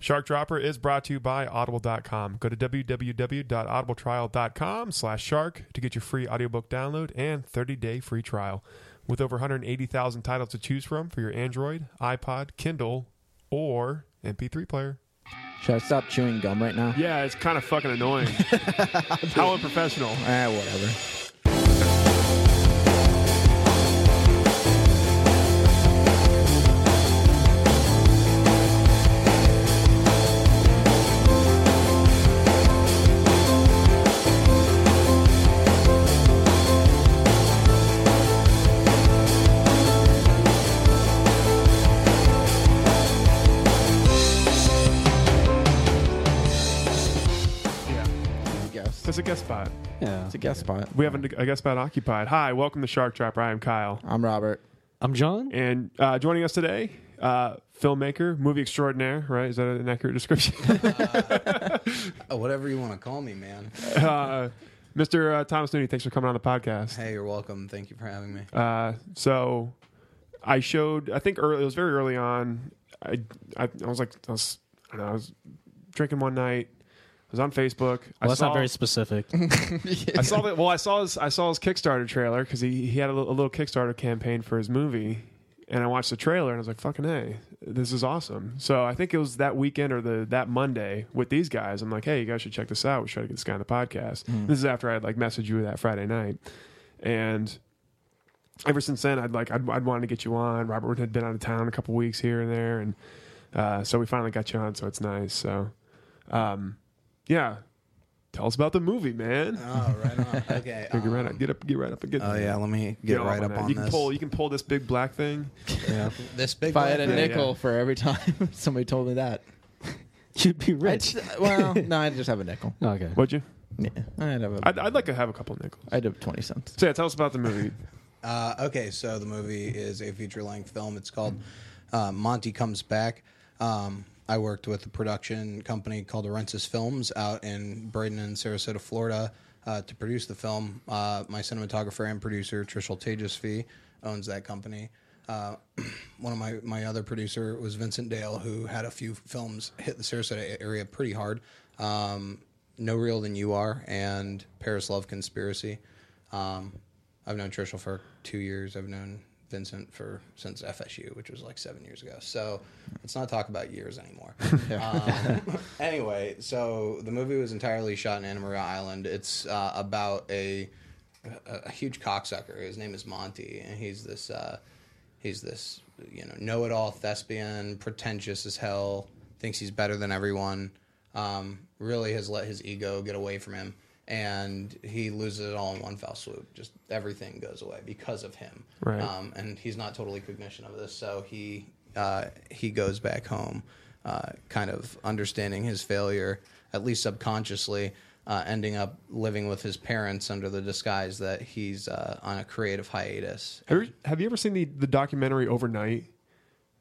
Shark Dropper is brought to you by Audible.com. Go to www.audibletrial.com slash shark to get your free audiobook download and 30-day free trial. With over 180,000 titles to choose from for your Android, iPod, Kindle, or MP3 player. Should I stop chewing gum right now? Yeah, it's kind of fucking annoying. How unprofessional. Eh, whatever. I guess. it's a guest spot. Yeah. It's a guest spot. We have a, a guest spot occupied. Hi, welcome to Shark Dropper. I am Kyle. I'm Robert. I'm John. And uh, joining us today, uh, filmmaker, movie extraordinaire, right? Is that an accurate description? Oh, whatever you want to call me, man. uh, Mr. Uh, Thomas Nudi, thanks for coming on the podcast. Hey, you're welcome. Thank you for having me. Uh, so I showed, I think early, it was very early on. I, I, I was like, I was, I, don't know, I was drinking one night. I was on Facebook. I that's saw, not very specific. I saw that. Well, I saw his. I saw his Kickstarter trailer because he he had a little, a little Kickstarter campaign for his movie, and I watched the trailer and I was like, "Fucking hey, this is awesome." So I think it was that weekend or the that Monday with these guys. I'm like, "Hey, you guys should check this out. We should try to get this guy on the podcast." This is after I had like messaged you that Friday night, and ever since then, I'd like I'd, I'd wanted to get you on. Robert had been out of town a couple weeks here and there, and uh, so we finally got you on. So it's nice. So, um, yeah, tell us about the movie, man. Oh, right on. Okay. Get right up, um, get up, get right up, and get. Oh yeah, let me get, off right up that. on You can this. pull, you can pull this big black thing. yeah. This big. If I had a one? Yeah, nickel yeah. for every time somebody told me that. You'd be I rich. well, no, I just have a nickel. Okay. Would you? Yeah, I'd have a. I'd, I'd like to have a couple nickels. I'd have twenty cents. So yeah, tell us about the movie. Uh, okay, so the movie is a feature-length film. It's called uh, Monty Comes Back. Um, I worked with a production company called Arensis Films out in Braden and Sarasota, Florida, uh, to produce the film. Uh, my cinematographer and producer, Trishul Tejasvi, owns that company. Uh, one of my, my other producer was Vincent Dale, who had a few films hit the Sarasota area pretty hard. Um, no Real Than You Are and Paris Love Conspiracy. Um, I've known Trishul for two years. I've known Vincent for since FSU, which was like seven years ago. So let's not talk about years anymore. um, anyway, so the movie was entirely shot in Anna Maria Island. It's uh, about a, a a huge cocksucker. His name is Monty, and he's this uh, he's this you know know-it-all thespian, pretentious as hell, thinks he's better than everyone. Um, really has let his ego get away from him, and he loses it all in one fell swoop. Just everything goes away because of him. Right. Um, and he's not totally cognition of this, so he uh, he goes back home, uh, kind of understanding his failure, at least subconsciously. Uh, ending up living with his parents under the disguise that he's uh, on a creative hiatus. Have you, have you ever seen the, the documentary Overnight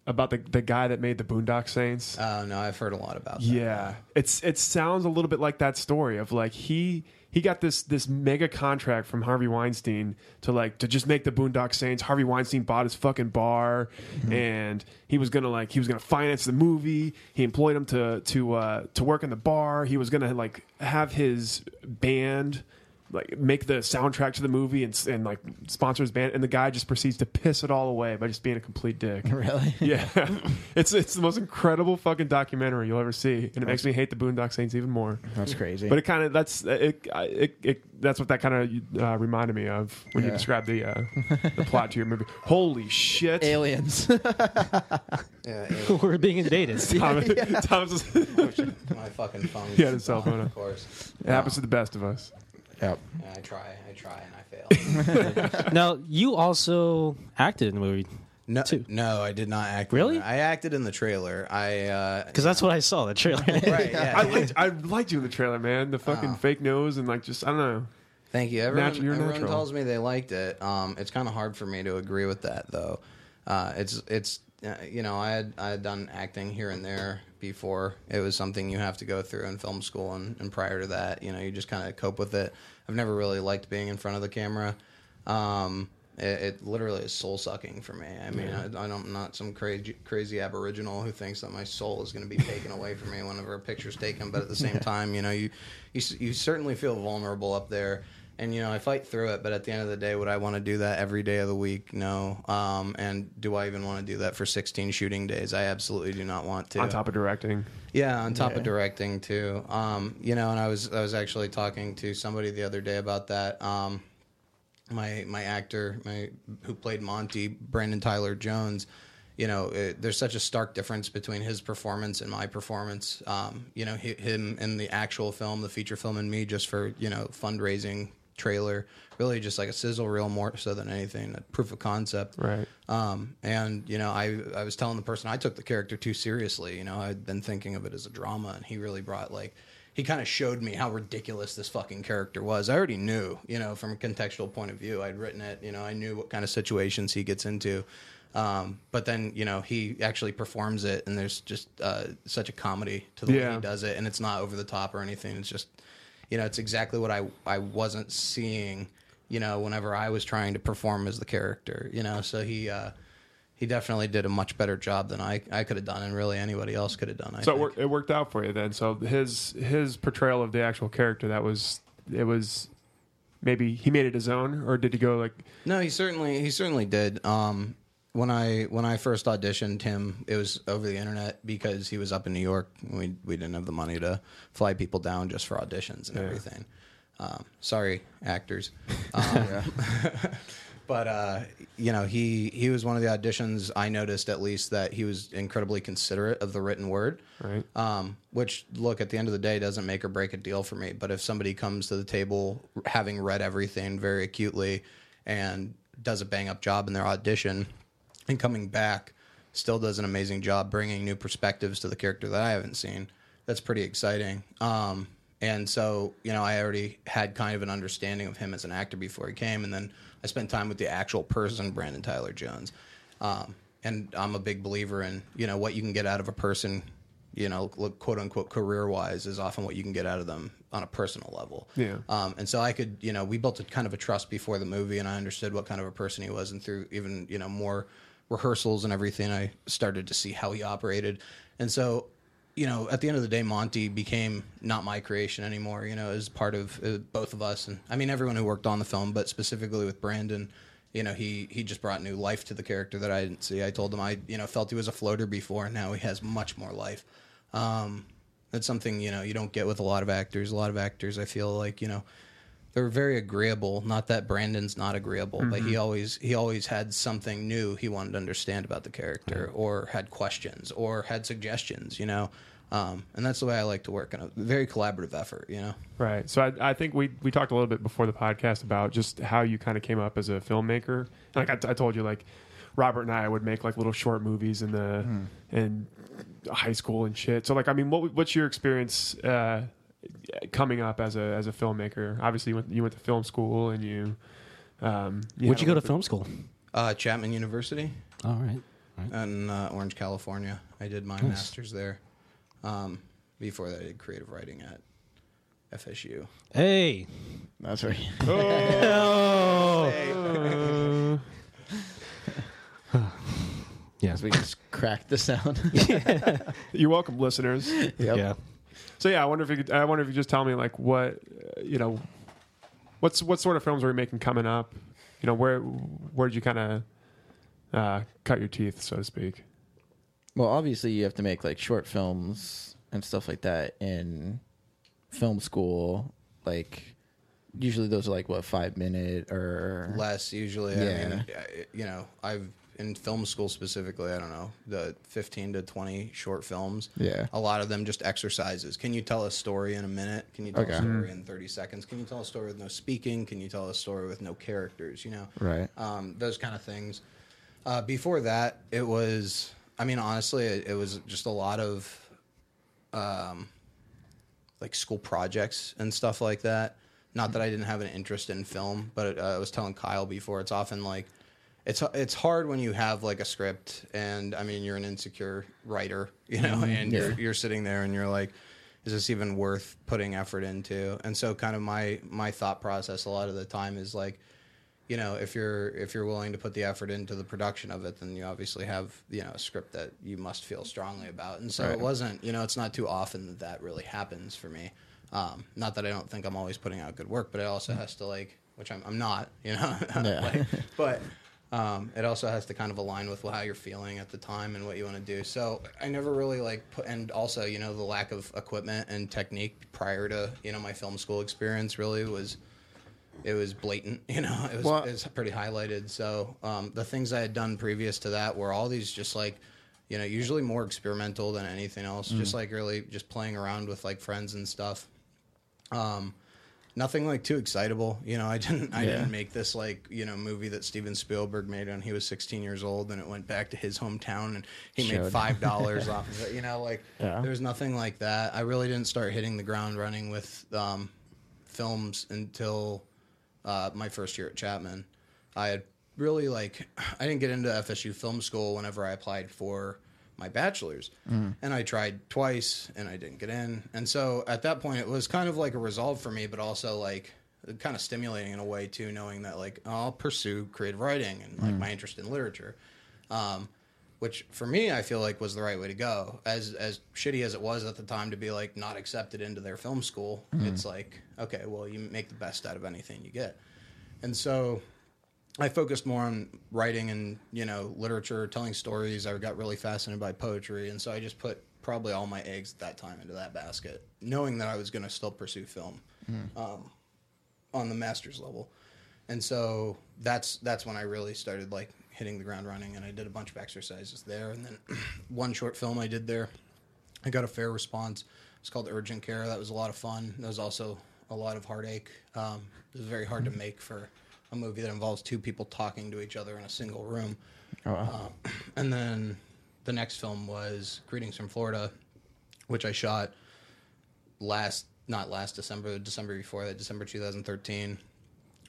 about the, the guy that made the Boondock Saints? Oh no, I've heard a lot about that. Yeah, it's it sounds a little bit like that story of like he he got this this mega contract from Harvey Weinstein to like to just make the Boondock Saints. Harvey Weinstein bought his fucking bar, and he was gonna like he was gonna finance the movie. He employed him to to uh, to work in the bar. He was gonna like have his band like make the soundtrack to the movie and, and like sponsor his band and the guy just proceeds to piss it all away by just being a complete dick Really? yeah, it's it's the most incredible fucking documentary you'll ever see, and it makes me hate the Boondock Saints even more. That's crazy. But it kind of that's it, it, it that's what that kind of uh, reminded me of when you described the uh, the plot to your movie. Holy shit! aliens. Yeah, it- We're being invaded. Thomas, Thomas is, it my fucking phone. He had his cell phone of course. It happens to the best of us. Yep. Yeah, I try, I try, and I fail. now, you also acted in the movie. No, too. no, I did not act. Really? I acted in the trailer. I uh, Because that's what I saw the trailer. right. Yeah. I liked I liked you in the trailer, man. The fucking fake nose and like just I don't know. Thank you. Everyone, Natu- everyone natural. tells me they liked it. Um, it's kind of hard for me to agree with that, though. Uh, it's it's uh, you know I had I had done acting here and there before. It was something you have to go through in film school, and, and prior to that, you know, you just kind of cope with it. I've never really liked being in front of the camera. Um, it, it literally is soul sucking for me. I mean, I, I don't, I'm not some crazy crazy aboriginal who thinks that my soul is going to be taken away from me whenever a picture's taken. But at the same time, you know, you, you you certainly feel vulnerable up there. And you know, I fight through it, but at the end of the day, would I want to do that every day of the week? No. Um, and do I even want to do that for 16 shooting days? I absolutely do not want to. On top of directing. Yeah, on top of directing too. Um, you know, and I was I was actually talking to somebody the other day about that. Um, my my actor, my who played Monty, Brandon Tyler Jones. You know, it, there's such a stark difference between his performance and my performance. Um, you know, hi- him in the actual film, the feature film, and me just for you know fundraising trailer. Really, just like a sizzle reel more so than anything, a proof of concept. Right. Um, and you know, I I was telling the person I took the character too seriously. You know, I'd been thinking of it as a drama, and he really brought like he kind of showed me how ridiculous this fucking character was. I already knew, you know, from a contextual point of view. I'd written it. You know, I knew what kind of situations he gets into. Um, but then you know he actually performs it, and there's just uh, such a comedy to the way he does it, and it's not over the top or anything. It's just you know, it's exactly what I I wasn't seeing, you know, whenever I was trying to perform as the character, you know. So he uh, he definitely did a much better job than I I could have done, and really anybody else could have done. I So it, think. it worked out for you then. So his his portrayal of the actual character that was it was maybe he made it his own, or did he go like No, he certainly he certainly did. Um, when I when I first auditioned him, it was over the internet because he was up in New York. We we didn't have the money to fly people down just for auditions and everything. Um, sorry, actors. Um, but uh, you know, he he was one of the auditions. I noticed at least that he was incredibly considerate of the written word. Right. Um, which, look, at the end of the day, doesn't make or break a deal for me. But if somebody comes to the table having read everything very acutely and does a bang up job in their audition, and coming back still does an amazing job bringing new perspectives to the character that I haven't seen, that's pretty exciting. Um, and so, you know, I already had kind of an understanding of him as an actor before he came, and then I spent time with the actual person, Brandon Tyler Jones. Um, and I'm a big believer in, you know, what you can get out of a person, you know, quote unquote, career wise, is often what you can get out of them on a personal level. Yeah. Um, and so I could, you know, we built a kind of a trust before the movie, and I understood what kind of a person he was, and through even, you know, more rehearsals and everything, I started to see how he operated. And so, you know, at the end of the day, Monty became not my creation anymore. You know, as part of uh, both of us, and I mean everyone who worked on the film, but specifically with Brandon. You know, he he just brought new life to the character that I didn't see. I told him I, you know, felt he was a floater before, and now he has much more life. Um, that's something you know you don't get with a lot of actors. A lot of actors, I feel like you know, they're very agreeable. Not that Brandon's not agreeable, but he always he always had something new he wanted to understand about the character, or had questions, or had suggestions. You know, um, and that's the way I like to work in a very collaborative effort. You know. Right. So I, I think we we talked a little bit before the podcast about just how you kind of came up as a filmmaker. Like I, I told you, like Robert and I would make like little short movies in the in high school and shit. So like, I mean, what what's your experience uh, coming up as a as a filmmaker? Obviously, you went, you went to film school and you. Um, Where'd you go to film school? Uh, Chapman University All right. in uh, Orange, California. I did my master's there. Um, before that, I did creative writing at FSU. Hey. That's right. Oh! Yeah. we just cracked the sound. You're welcome, listeners. Yep. Yeah. So yeah, I wonder if you could. I wonder if you could just tell me like what uh, you know, what's what sort of films are you making coming up? You know, where where did you kind of uh, cut your teeth, so to speak? Well, obviously, you have to make like short films and stuff like that in film school. Like, usually those are like what five minute or less usually. I Yeah. mean, you know, I've in film school specifically. I don't know the fifteen to twenty short films. Yeah. a lot of them just exercises. Can you tell a story in a minute? Can you tell Okay. a story in thirty seconds? Can you tell a story with no speaking? Can you tell a story with no characters? You know, Right. Um, those kind of things. Uh, before that, it was. I mean, honestly, it, it was just a lot of, um, like school projects and stuff like that. Not that I didn't have an interest in film, but uh, I was telling Kyle before. It's often like, it's it's hard when you have like a script, and I mean, you're an insecure writer, you know, and you're you're sitting there and you're like, is this even worth putting effort into? And so, kind of my my thought process a lot of the time is like you know, if you're if you're willing to put the effort into the production of it, then you obviously have you know a script that you must feel strongly about. And so it wasn't, you know, it's not too often that that really happens for me. Um, not that I don't think I'm always putting out good work, but it also has to like, which I'm, I'm not, you know, like, but um, it also has to kind of align with how you're feeling at the time and what you want to do. So I never really like put, and also you know the lack of equipment and technique prior to you know my film school experience really was it was blatant. You know, it was, Well- it was pretty highlighted. So um, the things I had done previous to that were all these just like, you know, usually more experimental than anything else. Just like really just playing around with like friends and stuff. Um, nothing like too excitable. You know, I didn't I Yeah. didn't make this like you know movie that Steven Spielberg made when he was 16 years old, and it went back to his hometown, and he made five dollars off of it. You know, like Yeah. there's nothing like that. I really didn't start hitting the ground running with um, films until uh, my first year at Chapman. I had really like I didn't get into FSU film school whenever I applied for my bachelor's, mm-hmm. and I tried twice and I didn't get in. And so at that point, it was kind of like a resolve for me, but also like kind of stimulating in a way too, knowing that like I'll pursue creative writing and like mm. my interest in literature. Um, which for me I feel like was the right way to go. As as shitty as it was at the time to be like not accepted into their film school, mm-hmm. it's like okay, well you make the best out of anything you get, and so I focused more on writing and you know literature, telling stories. I got really fascinated by poetry, and so I just put probably all my eggs at that time into that basket, knowing that I was going to still pursue film um, on the master's level. And so that's that's when I really started like hitting the ground running, and I did a bunch of exercises there, and then one short film I did there, I got a fair response. It's called Urgent Care. That was a lot of fun. There was also a lot of heartache. Um, it was very hard to make for a movie that involves two people talking to each other in a single room. Um, and then the next film was Greetings from Florida, which I shot last not last December, December before that, December 2013.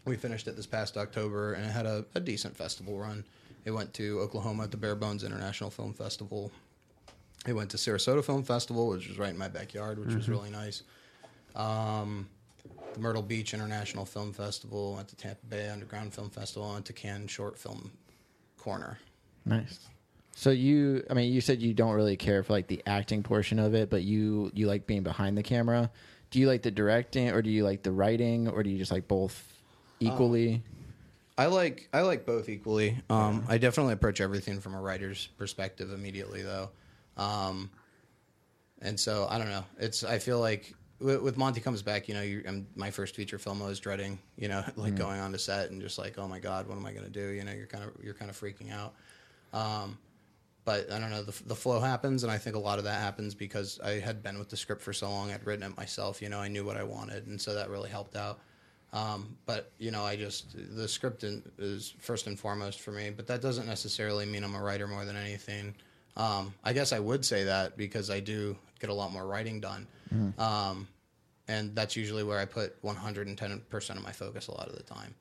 We finished it this past October, and it had a, a decent festival run. It went to Oklahoma at the Bare Bones International Film Festival. It went to Sarasota Film Festival, which was right in my backyard, which was really nice. Um, the Myrtle Beach International Film Festival, went to Tampa Bay Underground Film Festival, went to Cannes Short Film Corner. Nice. So you, I mean, you said you don't really care for like the acting portion of it, but you you like being behind the camera. Do you like the directing, or do you like the writing, or do you just like both equally? I like I like both equally. Um, I definitely approach everything from a writer's perspective immediately, though. Um, and so I don't know. It's I feel like with, with Monty comes back. You know, you, i my first feature film. I was dreading. You know, like going on to set and just like, oh my god, what am I going to do? You know, you're kind of you're kind of freaking out. Um, but I don't know. The, the flow happens, and I think a lot of that happens because I had been with the script for so long. I'd written it myself. You know, I knew what I wanted, and so that really helped out. Um, but you know, I just the script in, is first and foremost for me. But that doesn't necessarily mean I'm a writer more than anything. Um, I guess I would say that because I do get a lot more writing done, um, and that's usually where I put 110 percent of my focus a lot of the time.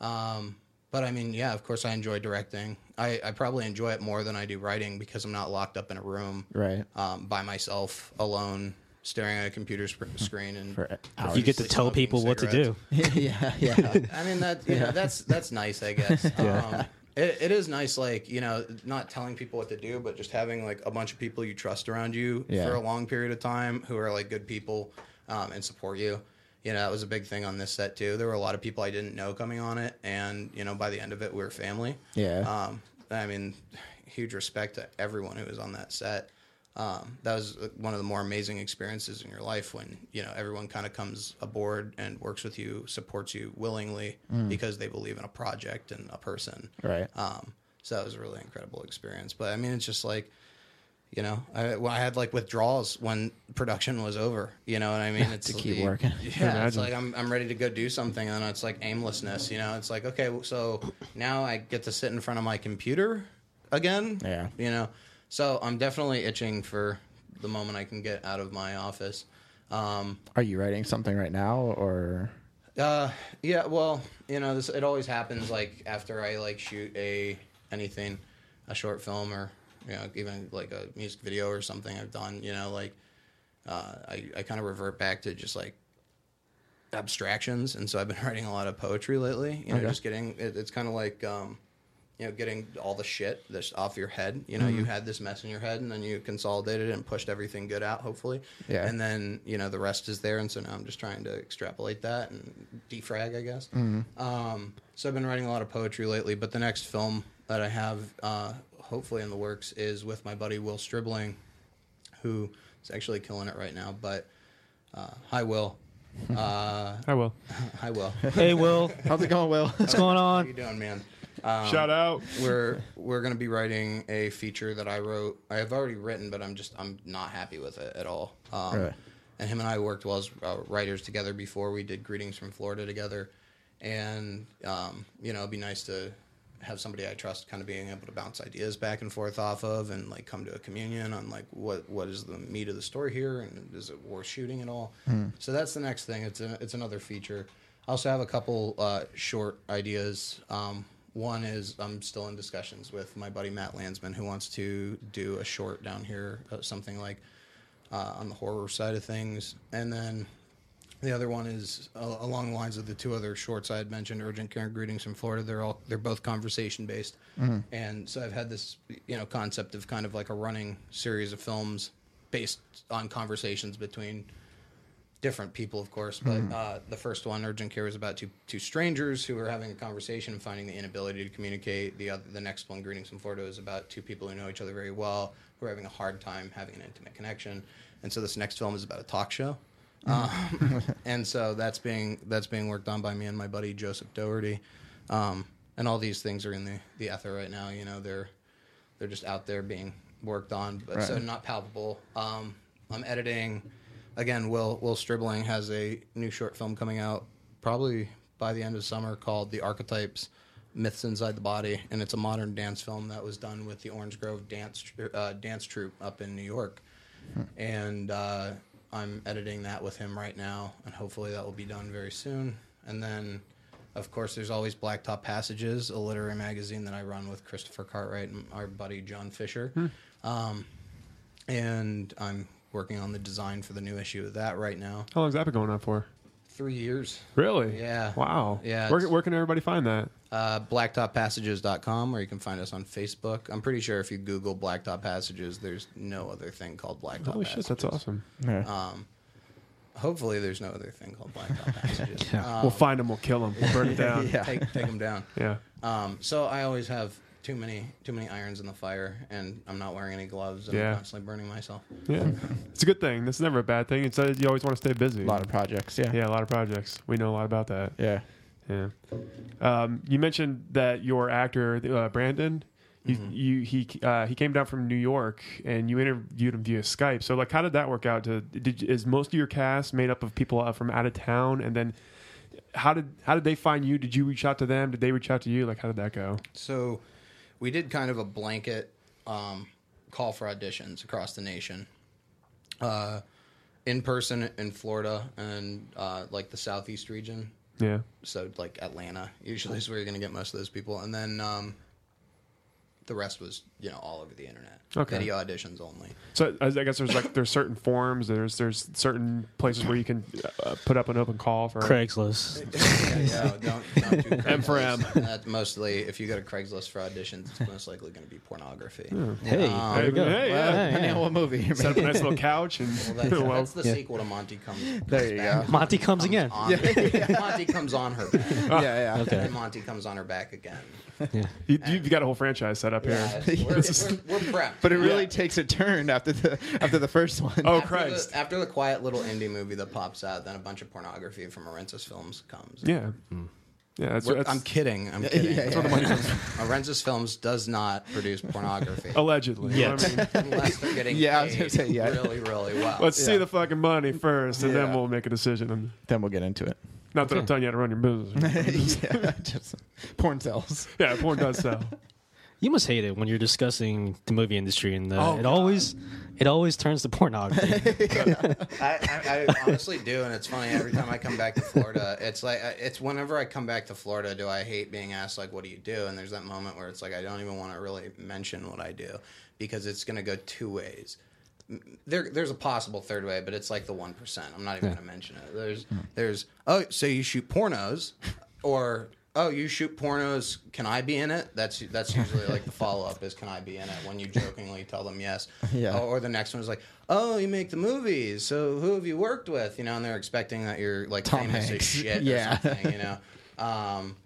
Um, but I mean, yeah, of course, I enjoy directing. I, I probably enjoy it more than I do writing because I'm not locked up in a room, Right. um, by myself, alone, staring at a computer sc- screen and For You get to tell people what to do. yeah, yeah. I mean that you know, that's that's nice, I guess. Um, it, it is nice, like you know, not telling people what to do, but just having like a bunch of people you trust around you Yeah. for a long period of time who are like good people um, and support you. You know, that was a big thing on this set too. There were a lot of people I didn't know coming on it, and you know, by the end of it, we were family. Yeah. Um, I mean, huge respect to everyone who was on that set. Um, that was uh, one of the more amazing experiences in your life when you know everyone kind of comes aboard and works with you, supports you willingly because they believe in a project and a person. Right. Um, so that was a really incredible experience. But I mean, it's just like, you know, I, well, I had like withdrawals when production was over. You know what I mean? It's To keep the- working. Yeah, it's like I'm I'm ready to go do something, and it's like aimlessness. You know, it's like okay, so now I get to sit in front of my computer again. Yeah. You know, so I'm definitely itching for the moment I can get out of my office. Um, Are you writing something right now, or uh, yeah, well, you know, this it always happens like after I like shoot a anything, a short film or you know even like a music video or something I've done. You know, like uh, I I kind of revert back to just like abstractions, and so I've been writing a lot of poetry lately. You know, Okay. just getting it, it's kind of like. Um, you know, getting all the shit that's off your head. You know, you had this mess in your head, and then you consolidated it and pushed everything good out, hopefully. Yeah. And then you know the rest is there, and so now I'm just trying to extrapolate that and defrag, I guess. Um, so I've been writing a lot of poetry lately, but the next film that I have, uh, hopefully in the works, is with my buddy Will Stribling, who is actually killing it right now. But uh, hi, Will. Uh, I will. hi, Will. Hey, Will, how's it going, Will? what's going on? How on? you doing, man? Um, Shout out. we're we're going to be writing a feature that I wrote. I have already written, but I'm just I'm not happy with it at all. Um, Right. And him and I worked well as uh, writers together before. We did Greetings from Florida together, and um, you know it'd be nice to have somebody I trust kind of being able to bounce ideas back and forth off of, and like come to a communion on like what what is the meat of the story here, and is it worth shooting at all? So that's the next thing. It's a, it's another feature. I also have a couple uh, short ideas. Um, one is I'm still in discussions with my buddy Matt Landsman, who wants to do a short down here, uh, something like uh, on the horror side of things, and then the other one is uh, along the lines of the two other shorts I had mentioned, "Urgent Care" and "Greetings from Florida." They're all they're both conversation based, and so I've had this you know concept of kind of like a running series of films based on conversations between different people, of course. But uh, the first one, Urgent Care, was about two two strangers who were having a conversation and finding the inability to communicate. The other, the next one, Greetings from Florida, is about two people who know each other very well who are having a hard time having an intimate connection. And so this next film is about a talk show. Um, and so that's being that's being worked on by me and my buddy Joseph Doherty. Um, and all these things are in the the ether right now. You know, they're they're just out there being worked on, but so not palpable. Um, I'm editing. Again, Will Will Stribling has a new short film coming out probably by the end of summer called "The Archetypes: Myths Inside the Body," and it's a modern dance film that was done with the Orange Grove Dance uh, Dance Troupe up in New York. And uh, I'm editing that with him right now, and hopefully that will be done very soon. And then, of course, there's always Blacktop Passages, a literary magazine that I run with Christopher Cartwright and our buddy John Fisher. Um, and I'm working on the design for the new issue of that right now. How long's that been going on for? Three years. Really? Yeah. Wow. Yeah, Where, where can everybody find that? Uh, blacktop.passages.com, or you can find us on Facebook. I'm pretty sure if you Google Blacktop Passages, there's no other thing called Blacktop Holy Passages. shit, that's awesome. Yeah. Hopefully, there's no other thing called Blacktop Passages. Yeah. we'll find them. We'll kill them. We'll burn it down. Yeah. take take them down. Yeah. Um, so I always have too many too many irons in the fire, and I'm not wearing any gloves, and Yeah. I'm constantly burning myself. Yeah. it's a good thing. It's never a bad thing. It's uh, you always want to stay busy. A lot of projects. Yeah. yeah, a lot of projects. We know a lot about that. Yeah. Yeah. Um, you mentioned that your actor uh, Brandon, you, Mm-hmm. you he uh, he came down from New York and you interviewed him via Skype. So like, how did that work out? To did is most of your cast made up of people uh, from out of town? And then how did how did they find you? Did you reach out to them? Did they reach out to you? Like, how did that go? So we did kind of a blanket um, call for auditions across the nation. Uh, in person in Florida and uh, like the southeast region. Yeah. So like Atlanta usually is where you're going to get most of those people, and then um, the rest was you know all over the internet. Okay. Video auditions only. So I I guess there's like there's certain forums. There's there's certain places where you can uh, put up an open call for Craigslist. yeah, no, don't, don't do M for M. That's mostly if you go to Craigslist for auditions, it's most likely going to be pornography. Hey, Um, there we go. Hey, yeah. Yeah, Depending on what movie. Set up a nice little couch and Well, that's, well, that's the sequel to Monty comes. There you back. go. Monty comes again. On, Monty comes on her back. yeah. Yeah. Okay. And Monty comes on her back again. you, you've got a whole franchise set up here. Yeah, it's- we're, we're, we're prepped. But it really Yeah. takes a turn after the after the first one. Oh after Christ! The, after the quiet little indie movie that pops out, then a bunch of pornography from Arensis Films comes. Yeah. Yeah, that's, that's I'm kidding. I'm kidding. yeah, yeah. Arensis Films does not produce pornography. allegedly. Yeah. I mean, Unless they're getting Yeah, I was paid gonna say, yeah. really, really well. let's see the fucking money first, and then we'll make a decision. And Then we'll get into it. Not that I'm hmm. telling you how to run your business. yeah, just porn sells. yeah, porn does sell. You must hate it when you're discussing the movie industry, and the, Oh, it God. always it always turns to pornography. I, I, I honestly do, and it's funny. Every time I come back to Florida, it's like uh, it's whenever I come back to Florida, do I hate being asked like, "What do you do?" And there's that moment where it's like I don't even want to really mention what I do because it's going to go two ways. There, there's a possible third way, but it's like the one percent. I'm not even going to mention it. There's, there's oh, so you shoot pornos, or oh, you shoot pornos. Can I be in it? That's that's usually like the follow up is can I be in it when you jokingly tell them yes. Yeah. Or, or the next one is like, oh, you make the movies. So who have you worked with? You know, and they're expecting that you're like Tom famous Hanks. as shit Yeah. or something. You know. Um,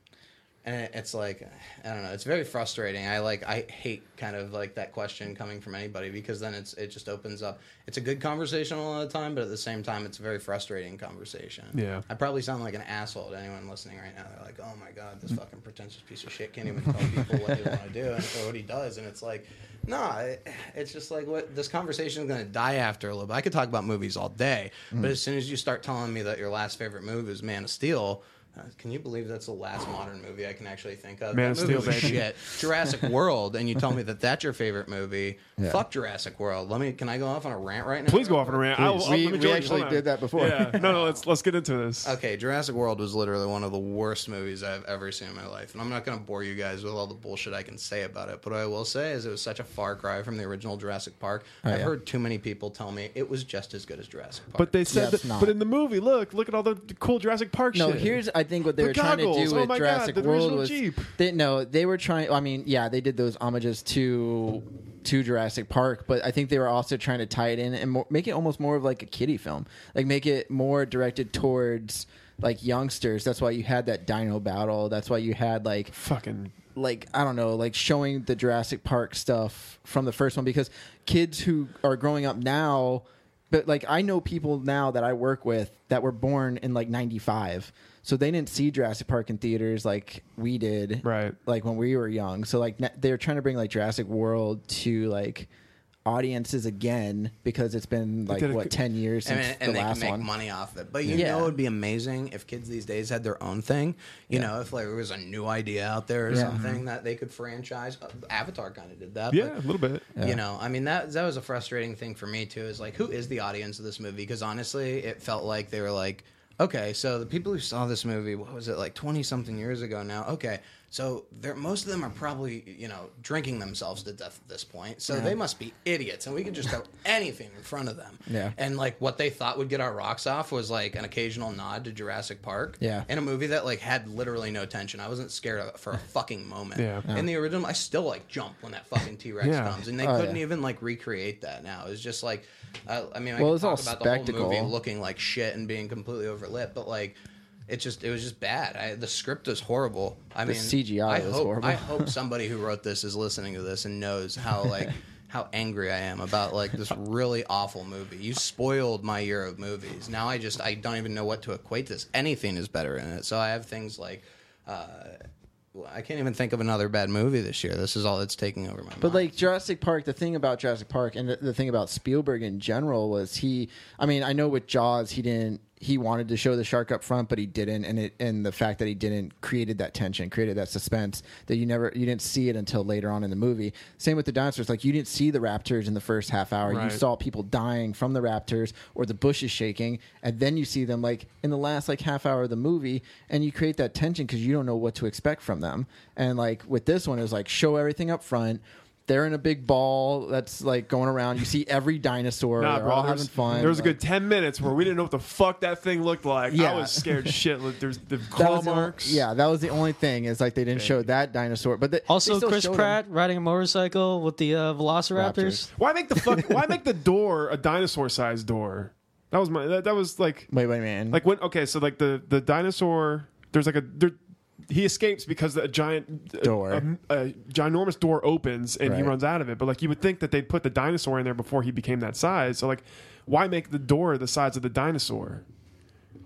and it's like I don't know. It's very frustrating. I like I hate kind of like that question coming from anybody because then it's it just opens up. It's a good conversation a lot of the time, but at the same time, it's a very frustrating conversation. Yeah. I probably sound like an asshole to anyone listening right now. They're like, "Oh my god, this mm. fucking pretentious piece of shit can't even tell people what they want to do and or what he does." And it's like, nah, it, it's just like what this conversation is going to die after a little bit. I could talk about movies all day, but mm. as soon as you start telling me that your last favorite movie is Man of Steel. Uh, Can you believe that's the last modern movie I can actually think of? Man That of movie Steel, was baby. shit. Jurassic World, and you tell me that that's your favorite movie. Yeah. Fuck Jurassic World. Let me. Can I go off on a rant right now? Please go off on a rant. I'll, I'll, We- let me we actually did that before. Yeah. No, no. Let's let's get into this. Okay, Jurassic World was literally one of the worst movies I've ever seen in my life. And I'm not going to bore you guys with all the bullshit I can say about it. But what I will say is it was such a far cry from the original Jurassic Park. I've Oh, yeah. heard too many people tell me it was just as good as Jurassic Park. But they said, Yeah, that, but in the movie, look, look at all the cool Jurassic Park No, shit. here's I think what they The were trying to goggles. do Oh with my God, Jurassic the World original was Jeep. they no they were trying. I mean, yeah, they did those homages to to Jurassic Park, but I think they were also trying to tie it in and more, make it almost more of like a kiddie film, like make it more directed towards like youngsters. That's why you had that Dino battle. That's why you had like fucking like I don't know, like showing the Jurassic Park stuff from the first one because kids who are growing up now, but like I know people now that I work with that were born in like '95, so they didn't see Jurassic Park in theaters like we did, Right. Like when we were young. So like ne- they're trying to bring like Jurassic World to like audiences again because it's been like did a- what ten years and, since and the they can last make one. money off it. But you Yeah. know, it would be amazing if kids these days had their own thing. You know, if like there was a new idea out there or Yeah. something that they could franchise. Uh, Avatar kind of did that. yeah, but- a little bit. You know, I mean that that was a frustrating thing for me too. Is like, who is the audience of this movie? Because honestly, it felt like they were like, okay, so the people who saw this movie, what was it like twenty something years ago now? Okay, so they're most of them are probably you know drinking themselves to death at this point. So they must be idiots, and we could just throw anything in front of them. Yeah. and like what they thought would get our rocks off was like an occasional nod to Jurassic Park. Yeah. in a movie that like had literally no tension. I wasn't scared of it for a fucking moment. Yeah. in the original, I still like jump when that fucking T Rex Yeah. comes, and they Oh, couldn't yeah. even like recreate that now. It's just like, uh, I mean, I Well, it's all about the whole spectacle. movie looking like shit and being completely overlit, but like. It just it was just bad. I, the script is horrible. I The mean, CGI I was hope, horrible. I hope somebody who wrote this is listening to this and knows how like how angry I am about like this really awful movie. You spoiled my year of movies. Now I just I don't even know what to equate this. Anything is better in it. So I have things like. Uh, I can't even think of another bad movie this year. This is all that's taking over my mind. But like Jurassic Park, the thing about Jurassic Park and the, the thing about Spielberg in general was he. I mean, I know with Jaws, he didn't. He wanted to show the shark up front, but he didn't, and it and the fact that he didn't created that tension, created that suspense that you never you didn't see it until later on in the movie. Same with the dinosaurs. Like you didn't see the raptors in the first half hour. Right. You saw people dying from the raptors or the bushes shaking, and then you see them like in the last like half hour of the movie, and you create that tension because you don't know what to expect from them. And like with this one, it was like show everything up front. They're in a big ball that's like going around. You see every dinosaur. Nah, They're bro. all There's, having fun. there was a Like, good ten minutes where we didn't know what the fuck that thing looked like. Yeah. I was scared shit. Like, There's the that claw was the only- marks. yeah, that was the only thing is like they didn't show that dinosaur, but they, they Also, still Chris showed Pratt riding a motorcycle with the uh, Velociraptors. Raptors. Why make the fuck? why make the door a dinosaur-sized door? That was my. That, that was like. Wait, wait, man. Like when? Okay, so like the the dinosaur. There's like a. There, he escapes because a giant Door. a, a ginormous door opens and he runs out of it. But like you would think that they'd put the dinosaur in there before he became that size. So like, why make the door the size of the dinosaur?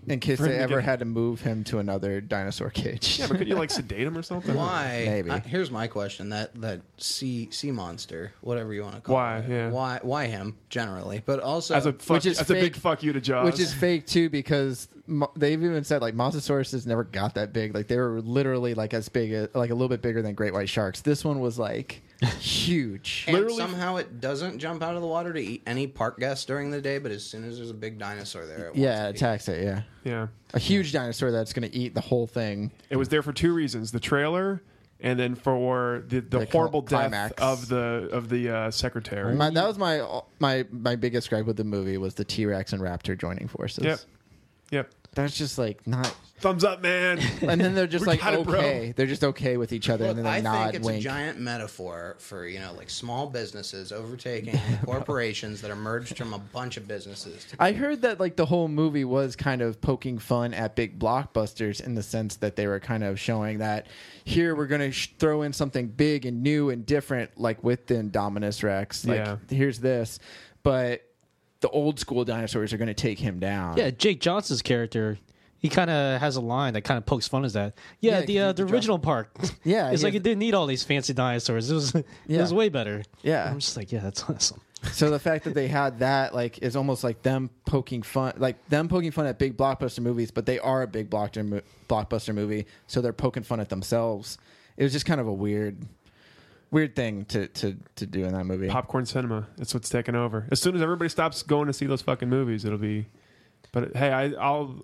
In case For him they to ever get- had to move him to another dinosaur cage. Yeah, but could you like sedate him or something? Why? Maybe. Uh, here's my question: that that sea sea monster, whatever you want to call Why? it. Yeah. Why? Why him generally? But also, As a fuck, Which is that's a big fake- fuck you to Jaws. Which is fake too, because mo- they've even said like Mosasaurus never got that big. Like they were literally like as big, as, like a little bit bigger than great white sharks. This one was like huge. and literally- somehow it doesn't jump out of the water to eat any park guests during the day. But as soon as there's a big dinosaur there, it Yeah, it wants to eat. attacks it. Yeah, yeah. a huge dinosaur that's going to eat the whole thing. It was there for two reasons: the trailer, and then for the the, The horrible cl- death climax. of the of the uh, secretary. My, that was my my my biggest gripe with the movie was the T Rex and Raptor joining forces. Yep. Yep. That's just like not. Thumbs up, man. And then they're just We like got it, bro. okay. They're just okay with each other, Look, and then they I nod, think it's wink. a giant metaphor for you know like small businesses overtaking corporations that emerged from a bunch of businesses. I heard that like the whole movie was kind of poking fun at big blockbusters in the sense that they were kind of showing that here we're going to sh- throw in something big and new and different, like with the Indominus Rex. Like Yeah. here's this, but the old school dinosaurs are going to take him down. Yeah, Jake Johnson's character, he kind of has a line that kind of pokes fun at that. Yeah, Yeah, the uh, he- the he original park. Yeah, it's he like has- it didn't need all these fancy dinosaurs. It was it Yeah. was way better. Yeah. I'm just like, yeah, that's awesome. So the fact that they had that like is almost like them poking fun, like them poking fun at big blockbuster movies, but they are a big blockbuster mo- blockbuster movie, so they're poking fun at themselves. It was just kind of a weird, weird thing to to to do in that movie. Popcorn cinema. That's what's taking over. As soon as everybody stops going to see those fucking movies, it'll be. But hey, I, I'll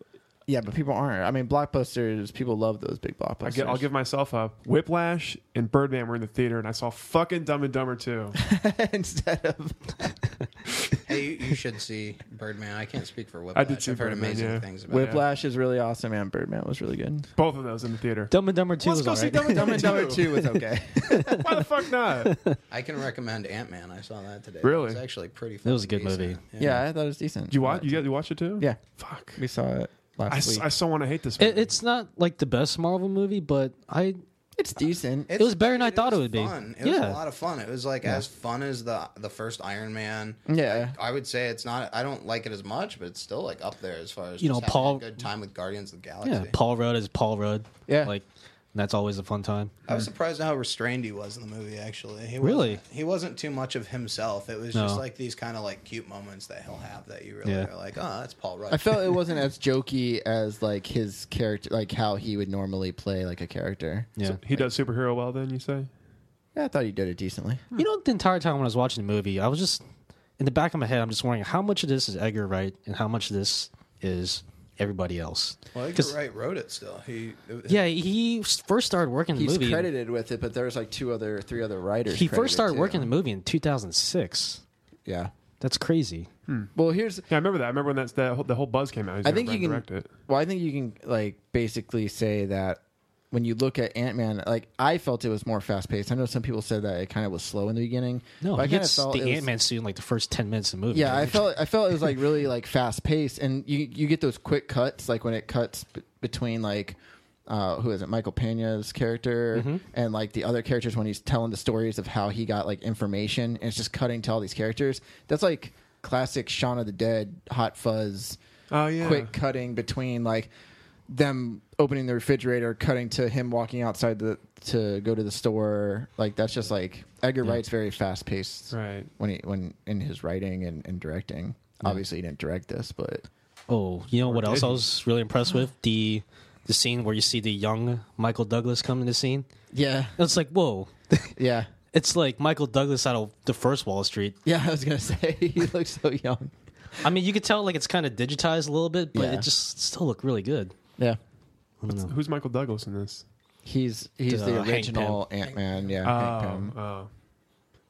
Yeah, but people aren't. I mean, blockbusters. People love those big blockbusters. I get, I'll give myself up. Whiplash and Birdman were in the theater, and I saw fucking Dumb and Dumber too. instead of. Hey, you, you should see Birdman. I can't speak for Whiplash. I did see I've heard Birdman, amazing yeah. things about it. Whiplash is really awesome, and Birdman was really good. Both of those in the theater. Dumb and Dumber Two Let's was go all see right. Dumb and Dumb Dumber, and Dumber Two was okay. Why the fuck not? I can recommend Ant Man. I saw that today. Really? It's actually pretty. It was a good decent. movie. yeah, I thought it was decent. Did you watch? You guys you watch it too? Yeah, Fuck. we saw it last I, s- week. I still want to hate this. Movie. It, it's not like the best Marvel movie, but I it's decent. It's- was better than I thought it was would be. fun. It was a Yeah. lot of fun. It was like as fun as the the first Iron Man. Yeah. I would say it's not. I don't like it as much, but it's still like up there as far as You just know, having Paul- a good time with Guardians of the Galaxy. yeah, Paul Rudd is Paul Rudd. Yeah. like that's always a fun time. I was surprised at how restrained he was in the movie. Actually, he Really? wasn't, he wasn't too much of himself. It was No. just like these kind of like cute moments that he'll have that you really Yeah. are like, oh, that's Paul Rudd. I felt it wasn't as jokey as like his character, like how he would normally play like a character. Yeah, He does superhero well. Then you say? Yeah, I thought he did it decently. you know, the entire time when I was watching the movie, I was just in the back of my head, I'm just wondering how much of this is Edgar Wright and how much of this is everybody else. well, Edgar 'Cause- Wright wrote it still. He Yeah, he first started working in the He's movie. credited with it, but there's like two other, three other writers. he credited first started too. working in the movie in 2006. Yeah. That's crazy. Hmm. Well, here's Yeah, I remember that. I remember when that's the whole, the whole buzz came out. He's I think you can. direct it. Well, I think you can like basically say that when you look at Ant Man, like I felt it was more fast paced. I know some people said that it kind of was slow in the beginning. No, but I he kind of gets felt the Ant Man suit in like the first 10 minutes of the movie. Yeah, I felt I felt it was like really like fast paced, and you you get those quick cuts, like when it cuts b- between like. Uh, who is it? Michael Pena's character Mm-hmm. and like the other characters when he's telling the stories of how he got like information and it's just cutting to all these characters. That's like classic Shaun of the Dead, Hot Fuzz, Oh yeah. quick cutting between like them opening the refrigerator, cutting to him walking outside the to go to the store. Like that's just like Edgar Wright's very fast paced Right. when he when in his writing and, and directing. Obviously, he didn't direct this, but Oh, you know what did else I was really impressed with? The the scene where you see the young Michael Douglas come in the scene. yeah, It's like, whoa. yeah, It's like Michael Douglas out of the first Wall Street. yeah. I was gonna say he looks so young. I mean, you could tell like it's kind of digitized a little bit, but Yeah. it just still looked really good. Yeah, I. Who's Michael Douglas in this? he's he's Uh, the Hank original Ant Man. Yeah, Hank Oh, Pym. oh.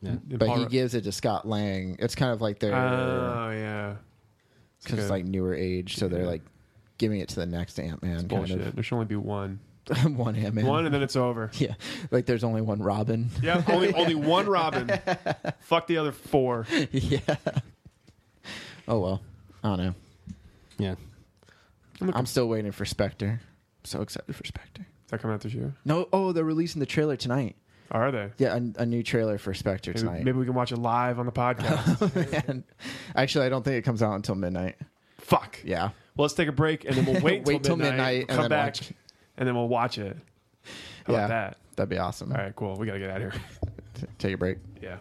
Yeah. But he gives it to Scott Lang. It's kind of like their Oh yeah. because it's good. like newer age, so they're like giving it to the next Ant Man. Kind Bullshit. There should only be one. of one Ant Man. One, and then it's over. Yeah, like there's only one Robin. Yeah, only only one Robin. Fuck the other four. yeah. Oh well, I don't know. Yeah. I'm still waiting for Spectre. So excited for Spectre. Is that coming out this year? No, oh, they're releasing the trailer tonight. Oh, are they? Yeah, a, a new trailer for Spectre Maybe, tonight. maybe we can watch it live on the podcast. Oh, and actually, I don't think it comes out until midnight. Fuck. Yeah. Well, let's take a break and then we'll wait, Wait till midnight, midnight and come then back, watch. and then we'll watch it. How yeah, about that? That'd be awesome. All right, cool. We gotta get out of here. T- Take a break. yeah.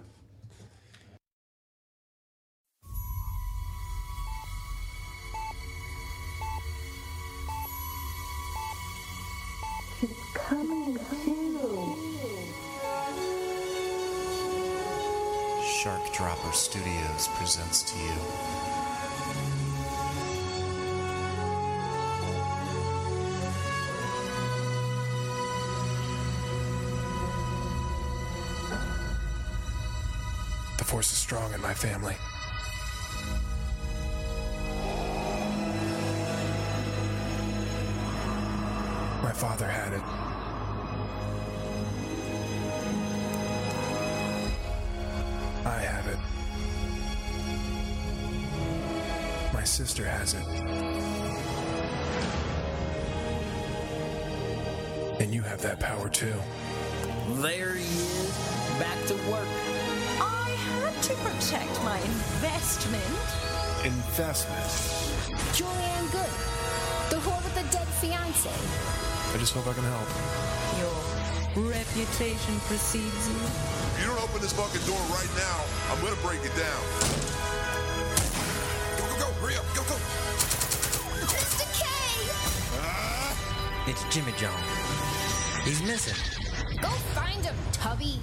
Shark Dropper Studios presents to you. The force is strong in my family. My father had it. Sister has it. And you have that power too. There he is, back to work. I had to protect my investment. Investment. Julianne Good, the whore with the dead fiance. I just hope I can help. Your reputation precedes you. If you don't open this fucking door right now, I'm gonna break it down. It's Jimmy John. He's missing. Go find him, Tubby.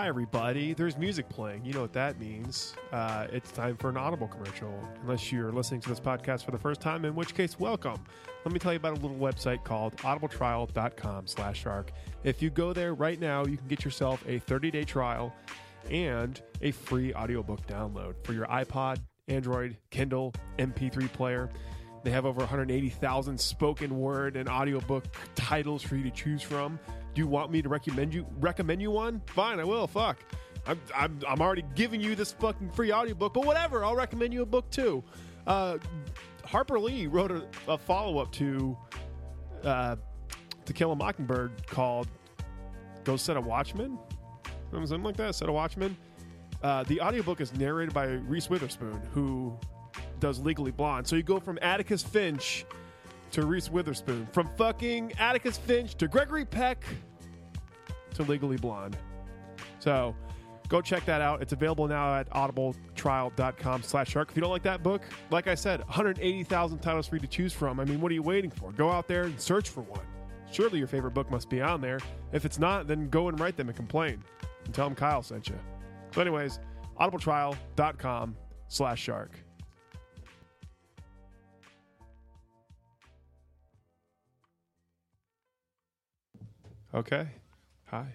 Hi, everybody. There's music playing. You know what that means. Uh, it's time for an Audible commercial. Unless you're listening to this podcast for the first time, in which case, welcome. Let me tell you about a little website called audibletrial.com slash shark. If you go there right now, you can get yourself a 30-day trial and a free audiobook download for your iPod, Android, Kindle, MP3 player. They have over 180,000 spoken word and audiobook titles for you to choose from. Do you want me to recommend you recommend you one? Fine, I will. Fuck. I'm, I'm, I'm already giving you this fucking free audiobook, but whatever. I'll recommend you a book too. Uh, Harper Lee wrote a, a follow up to uh, To Kill a Mockingbird called Go Set a Watchman. Something like that. Set a Watchman. Uh, the audiobook is narrated by Reese Witherspoon, who does Legally Blonde. So you go from Atticus Finch to Reese Witherspoon, from fucking Atticus Finch to Gregory Peck to Legally Blonde. So go check that out. It's available now at audibletrial.com slash shark. If you don't like that book, like I said, 180,000 titles for you to choose from. I mean, what are you waiting for? Go out there and search for one. Surely your favorite book must be on there. If it's not, then go and write them and complain. And tell them Kyle sent you. So anyways, audibletrial.com slash shark. Okay. Hi.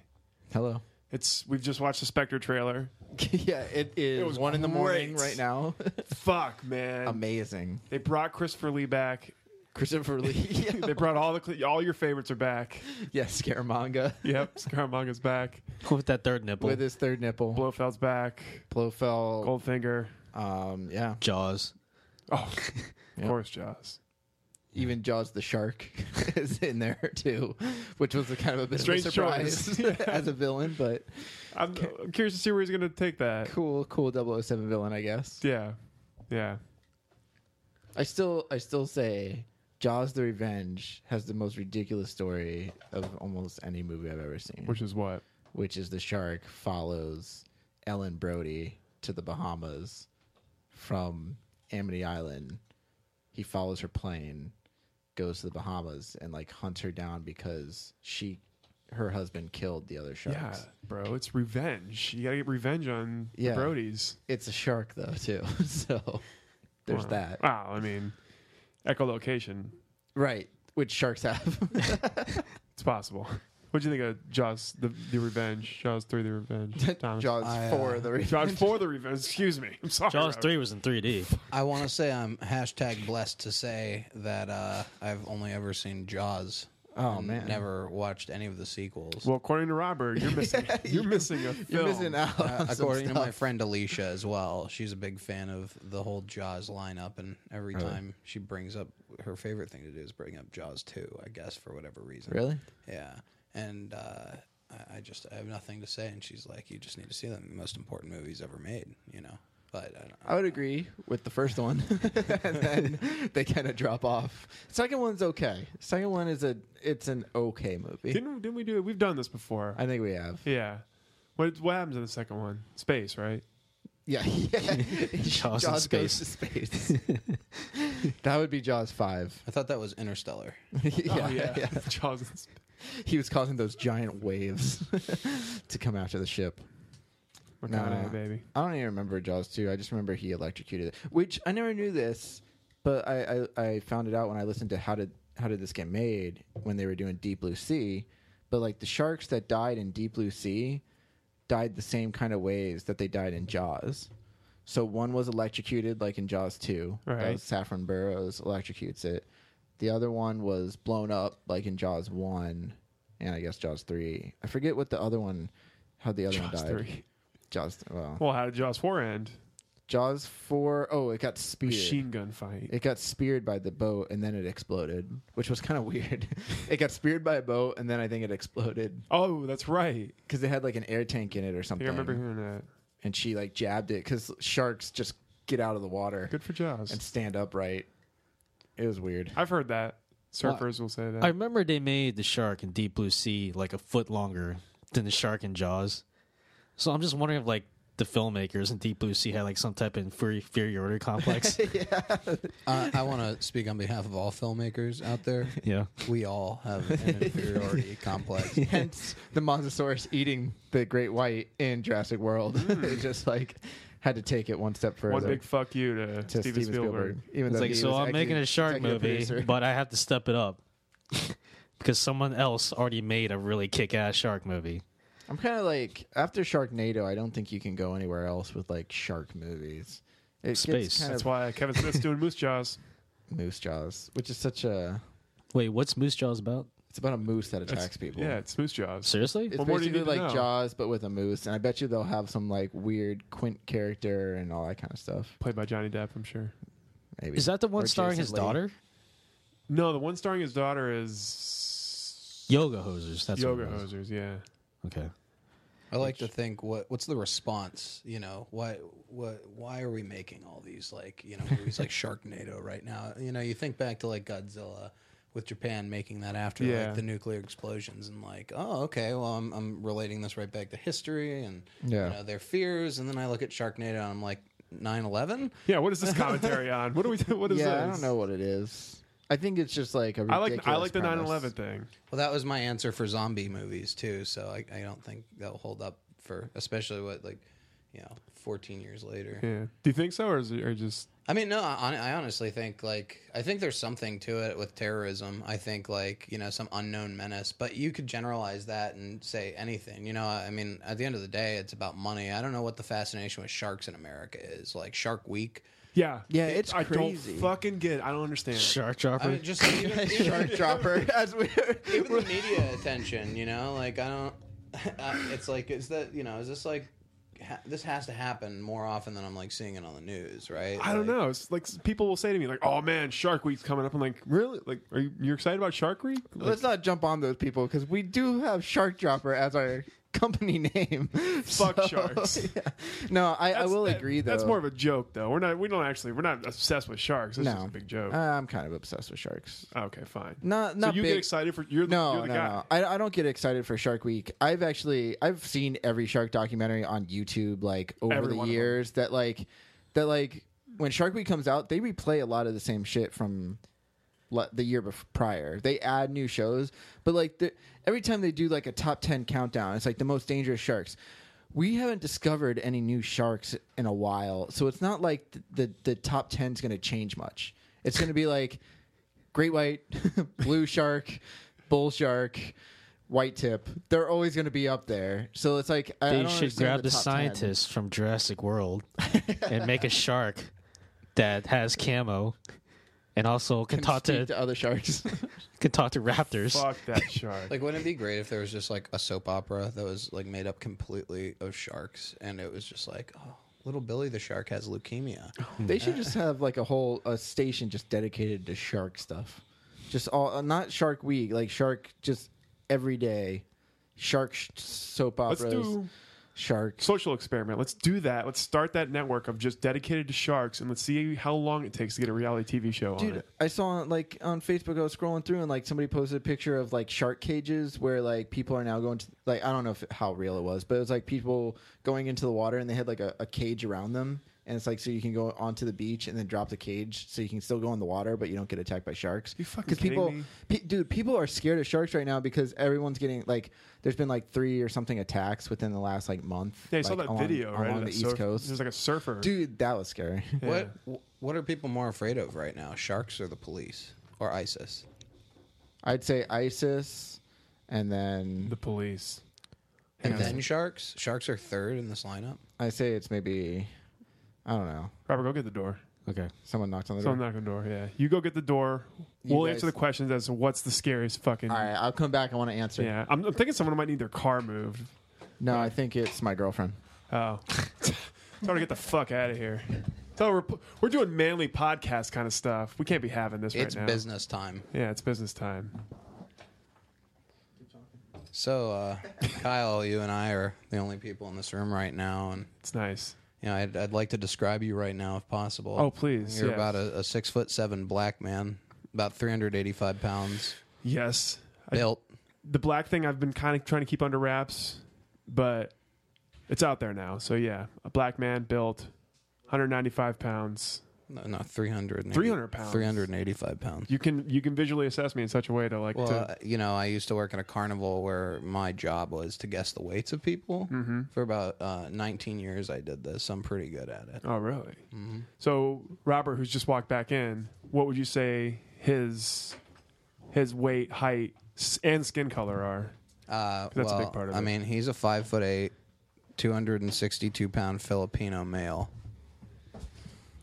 Hello. It's we've just watched the Spectre trailer. yeah, it is It was one in the morning great. right now. Fuck, man. Amazing. They brought Christopher Lee back. Christopher Lee. they brought all the all your favorites are back. yes, Scaramanga. Yep, Scaramanga's back. With that third nipple. With his third nipple. Blofeld's back. Blofeld. Goldfinger. Um, yeah. Jaws. Oh, of Yep. course, Jaws. Even Jaws the shark is in there too, which was a kind of a bit Strange of a surprise as a villain, but I'm, I'm curious to see where he's going to take that. cool, cool 007 villain, I guess. Yeah, yeah. I still, I still say, Jaws: The Revenge has the most ridiculous story of almost any movie I've ever seen. Which is what? which is the shark follows Ellen Brody to the Bahamas from Amity Island. He follows her plane, goes to the Bahamas, and like hunts her down because she, her husband killed the other sharks. Yeah, bro. It's revenge. You got to get revenge on Yeah. the Brodies. It's a shark though too, so there's Wow. that. Wow. I mean, echolocation. Right, which sharks have. It's possible. What'd you think of Jaws, the, the Revenge? Jaws 3, The Revenge? Thomas? Jaws I, for uh, the Revenge. Jaws 4, The Revenge. Excuse me. I'm sorry. Jaws 3 was in 3D. I want to say I'm hashtag blessed to say that uh, I've only ever seen Jaws Oh, man. never watched any of the sequels. Well, according to Robert, you're missing you're missing a film. You're missing out. Uh, on some according to my friend Alicia as well, she's a big fan of the whole Jaws lineup, and every Really? time she brings up her favorite thing to do is bring up Jaws two, I guess for whatever reason. Really? Yeah, and uh, I, I just I have nothing to say, and she's like, "You just need to see them. The most important movies ever made," you know. But I don't, I would agree with the first one, and then they kind of drop off. Second one's okay. Second one is a it's an okay movie. Didn't didn't we do it? We've done this before. I think we have. yeah. What what happens in the second one? Space, right? Yeah, yeah. Jaws in goes space. to space. that would be Jaws five. I thought that was Interstellar. yeah, oh yeah. yeah. Jaws in space. He was causing those giant waves to come after the ship. No. baby. I don't even remember Jaws 2. I just remember he electrocuted it, which I never knew this, but I, I, I found it out when I listened to how did how did this get made when they were doing Deep Blue Sea. But like the sharks that died in Deep Blue Sea died the same kind of ways that they died in Jaws. So one was electrocuted like in Jaws 2. That Right. was Saffron Burrows electrocutes it. The other one was blown up like in Jaws 1 and I guess Jaws 3. I forget what the other one how the other Jaws one died. 3. Jaws well. Well, how did Jaws four end? Jaws four oh it got speared. Machine gun fight. It got speared by the boat and then it exploded, which was kind of weird. it got speared by a boat and then I think it exploded oh, that's right. because it had like an air tank in it or I something. think I remember hearing that. And she like jabbed it because sharks just get out of the water Good for Jaws. and stand upright. It was weird. I've heard that. Surfers will say that. I remember they made the shark in Deep Blue Sea like a foot longer than the shark in Jaws. So I'm just wondering if like the filmmakers in Deep Blue Sea had like some type of inferi- inferiority complex. Uh, I want to speak on behalf of all filmmakers out there. yeah. We all have an inferiority complex. Hence the Mosasaurus eating the great white in Jurassic World. it just like had to take it one step further. One big fuck you to, to Steven, Spielberg. Even It's though like he so I'm making a shark movie, producer. but I have to step it up because someone else already made a really kick-ass shark movie. I'm kind of like after Sharknado, I don't think you can go anywhere else with like shark movies. It Space. That's of why Kevin Smith's doing Moose Jaws. Moose Jaws, which is such a. Wait, what's Moose Jaws about? It's about a moose that That's- attacks people. Yeah, it's Moose Jaws. Seriously? It's What more do you basically need to like know? Jaws, but with a moose, and I bet you they'll have some like weird Quint character and all that kind of stuff. Played by Johnny Depp, I'm sure. Maybe Is that the one Or starring Jason his Lee. daughter? No, the one starring his daughter is Yoga Hosers. That's Yoga what it was. Hosers. Yeah. Okay. I like to think what what's the response? You know, why what why are we making all these like you know movies like Sharknado right now? You know, you think back to like Godzilla with Japan making that after Yeah. like the nuclear explosions and like oh okay well I'm I'm relating this right back to history and Yeah. you know, their fears and then I look at Sharknado and I'm like 9/11. Yeah. What is this commentary on? What do we? What is yeah, this? I don't know what it is. I think it's just like a I like I ridiculous like the premise. 9/11 thing. Well, that was my answer for zombie movies too. So I, I don't think that'll hold up for especially what like you know 14 years later. Yeah. Do you think so, or is it or just? I mean, no, I, I honestly think like I think there's something to it with terrorism. I think like you know some unknown menace, but you could generalize that and say anything. You know, I mean, at the end of the day, it's about money. I don't know what the fascination with sharks in America is. Like Shark Week. Yeah. Yeah, it's I crazy. don't fucking get. I don't understand. Shark Dropper. I mean, just even, even, Shark dropper as we even the media attention. You know, like I don't. Uh, it's like is that you know is this like ha- this has to happen more often than I'm like seeing it on the news, right? I don't Like- know. It's like people will say to me like, "Oh man, Shark Week's coming up." I'm like, "Really? Like, are you you're excited about Shark Week?" Like, Let's not jump on those people because we do have Shark Dropper as our company name. Fuck sharks. yeah. No, I, I That's- will that- agree though. That's more of a joke, though. We're not. We don't actually. We're not obsessed with sharks. No just a big joke. Uh, I'm kind of obsessed with sharks. okay, fine. Not not so you big. get excited for you're the, no, you're the no, guy. no. I, I don't get excited for Shark Week. I've actually I've seen every shark documentary on YouTube like over Every the one of them. years that like that like when Shark Week comes out, they replay a lot of the same shit from le- the year bef- prior. They add new shows, but like the, every time they do like a top 10 countdown, it's like the most dangerous sharks. We haven't discovered any new sharks in a while, so it's not like the the, the top 10 is going to change much. It's going to be like great white, blue shark, bull shark, white tip. They're always going to be up there. So it's like I, they don't should understand grab the, top 10. scientists from Jurassic World and make a shark that has camo and also can, Can talk to, speak to other sharks. can talk to raptors. Fuck that shark. Like, wouldn't it be great if there was just like a soap opera that was like made up completely of sharks, and it was just like, oh, little Billy the shark has leukemia. They should just have like a whole a station just dedicated to shark stuff. Just all uh, not Shark Week, like shark just every day. Shark sh- soap Let's operas. do shark. social experiment. Let's do that. Let's start that network of just dedicated to sharks, and let's see how long it takes to get a reality TV show on Dude, it. I saw like on Facebook. I was scrolling through and like somebody posted a picture of like shark cages where like people are now going to like I don't know if how real it was, but it was like people going into the water and they had like a, a cage around them, and it's like so you can go onto the beach and then drop the cage so you can still go in the water, but you don't get attacked by sharks. You fucking Because people, kidding me? pe- dude, people are scared of sharks right now because everyone's getting like there's been like three or something attacks within the last like month. Yeah, you saw that along- video, right? along the that East surf- Coast. There's like a surfer. Dude, that was scary. Yeah. What What are people more afraid of right now? Sharks or the police or ISIS? I'd say ISIS, and then the police. And Yeah. then sharks. Sharks are third in this lineup. I say it's maybe I don't know. Robert, go get the door. Okay. Someone knocked on the door. Someone door. knock on the door. Yeah, you go get the door. You we'll guys- answer the questions as to what's the scariest fucking. All right, I'll come back. I want to answer. Yeah, I'm, I'm thinking someone might need their car moved. No, I think it's my girlfriend. Oh, tell her to get the fuck out of here. Tell her we're, we're doing manly podcast kind of stuff. We can't be having this It's right now. It's business time. Yeah, it's business time. So, uh, Kyle, you and I are the only people in this room right now, and it's nice. You know, I'd, I'd like to describe you right now, if possible. Oh, please, You're yes. about a, a six foot seven black man, about 385 pounds. Yes, I- built. the black thing I've been kind of trying to keep under wraps, but it's out there now. So yeah, a black man built, 195 pounds. No, no 300. 300 pounds. 385 pounds. You can you can visually assess me in such a way to like Well, to, uh, you know, I used to work in a carnival where my job was to guess the weights of people. Mm-hmm. For about uh, 19 years, I did this. I'm pretty good at it. Oh, really? Mhm. So Robert, who's just walked back in, what would you say his his weight, height, and skin color are? Uh, That's a big part of it. I mean, he's a five foot eight, 262 pound Filipino male.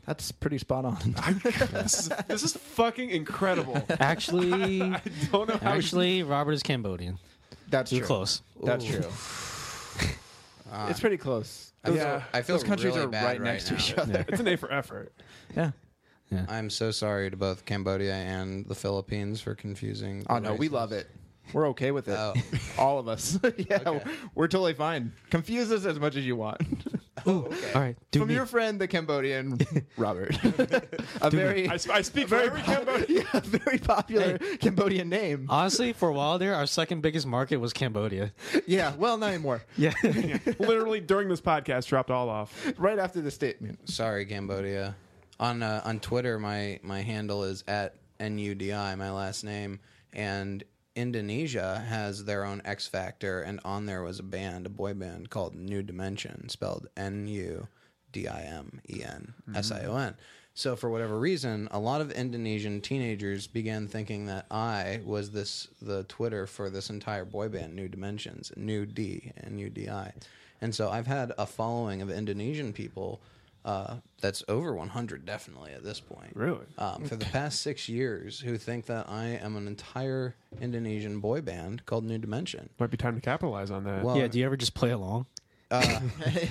That's pretty spot on. this, is, this is fucking incredible. Actually, I don't know how actually, Robert is Cambodian. That's You're true. close. That's Ooh. true. Uh, it's pretty close. I Those, feel, are- I feel those countries really are bad right next to each other. it's an A for effort. Yeah. I'm so sorry to both Cambodia and the Philippines for confusing. Oh the no, we love it. We're okay with it. Oh. All of us. yeah, Okay. we're totally fine. Confuse us as much as you want. All right. Do From me. your friend, the Cambodian Robert. a very, I, sp- I speak for very, every po- Cambodian. yeah, very popular Cambodian name. Honestly, for a while there, our second biggest market was Cambodia. yeah, well, not anymore. Yeah. Literally during this podcast, dropped all off. Right after the statement. Sorry, Cambodia. On uh, on Twitter, my my handle is at nudi, my last name, and Indonesia has their own X Factor, and on there was a band, a boy band called Nudimension, spelled N U D I M E N mm-hmm. S I O N. So for whatever reason, a lot of Indonesian teenagers began thinking that I was this the Twitter for this entire boy band, Nudimensions, New D N U D I, and so I've had a following of Indonesian people uh, that's over 100 definitely at this point. Really? Um, for the past six years, who think that I am an entire Indonesian boy band called Nudimension. Might be time to capitalize on that. Well, yeah. Do you ever just play along? uh,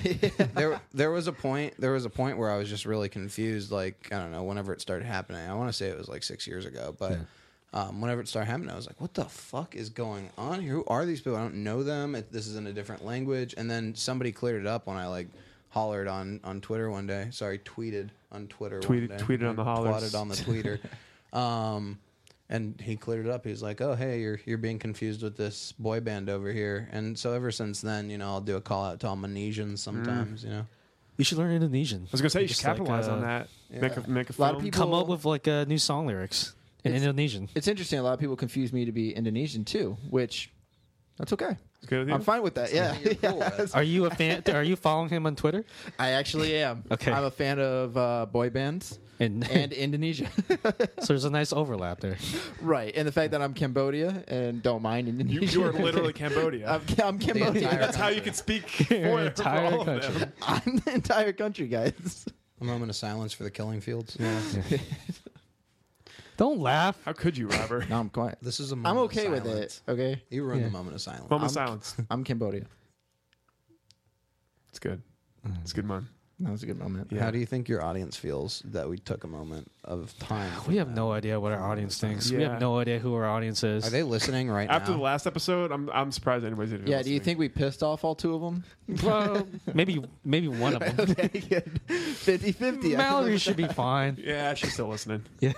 there there was a point there was a point where I was just really confused. Like I don't know, whenever it started happening, I want to say it was like six years ago, but. Um, whenever it started happening, I was like, "What the fuck is going on here? Who are these people? I don't know them. It, this is in a different language." And then somebody cleared it up when I like hollered on on Twitter one day. Sorry, tweeted on Twitter. Tweeted- one day. tweeted on the hollers. Plotted on the tweeter. um, and he cleared it up. He was like, "Oh, hey, you're you're being confused with this boy band over here." And so ever since then, you know, I'll do a call out to all Malaysians sometimes. You know, You should learn Indonesian. I was gonna say you should Just like, capitalize uh, on that. Make a make a, A lot of people- Come up with like uh, new song lyrics in It's- Indonesian. It's interesting. A lot of people confuse me to be Indonesian too, which that's okay. It's good with you? I'm fine with that. Yeah. You're cool with it. Are you a fan? Are you following him on Twitter? I actually am. Okay. I'm a fan of uh, boy bands And, and Indonesia. so there's a nice overlap there. right. And the fact that I'm Cambodia and don't mind You, Indonesia. you are literally Cambodia. I'm, I'm Cambodia. entire That's how you can speak for, for entire all of country. them. I'm the entire country, guys. a moment of silence for the killing fields. Don't laugh. How could you, Robert? No, I'm quiet. This is a I'm moment of okay with silence. it. Okay. You ruined Yeah. the moment of silence. Moment of I'm- silence. I'm Cambodia. It's good. It's a good one. That was a good moment. Yeah. How do you think your audience feels that we took a moment of time? We have no idea what our audience thinks. We Yeah. have no idea who our audience is. Are they listening right After now? the last episode, I'm I'm surprised anybody's even Yeah. Do you listening. think we pissed off all two of them? Well, maybe maybe one of them. okay, good. 50-50. Mallory should be fine. Yeah, she's still listening. Yeah.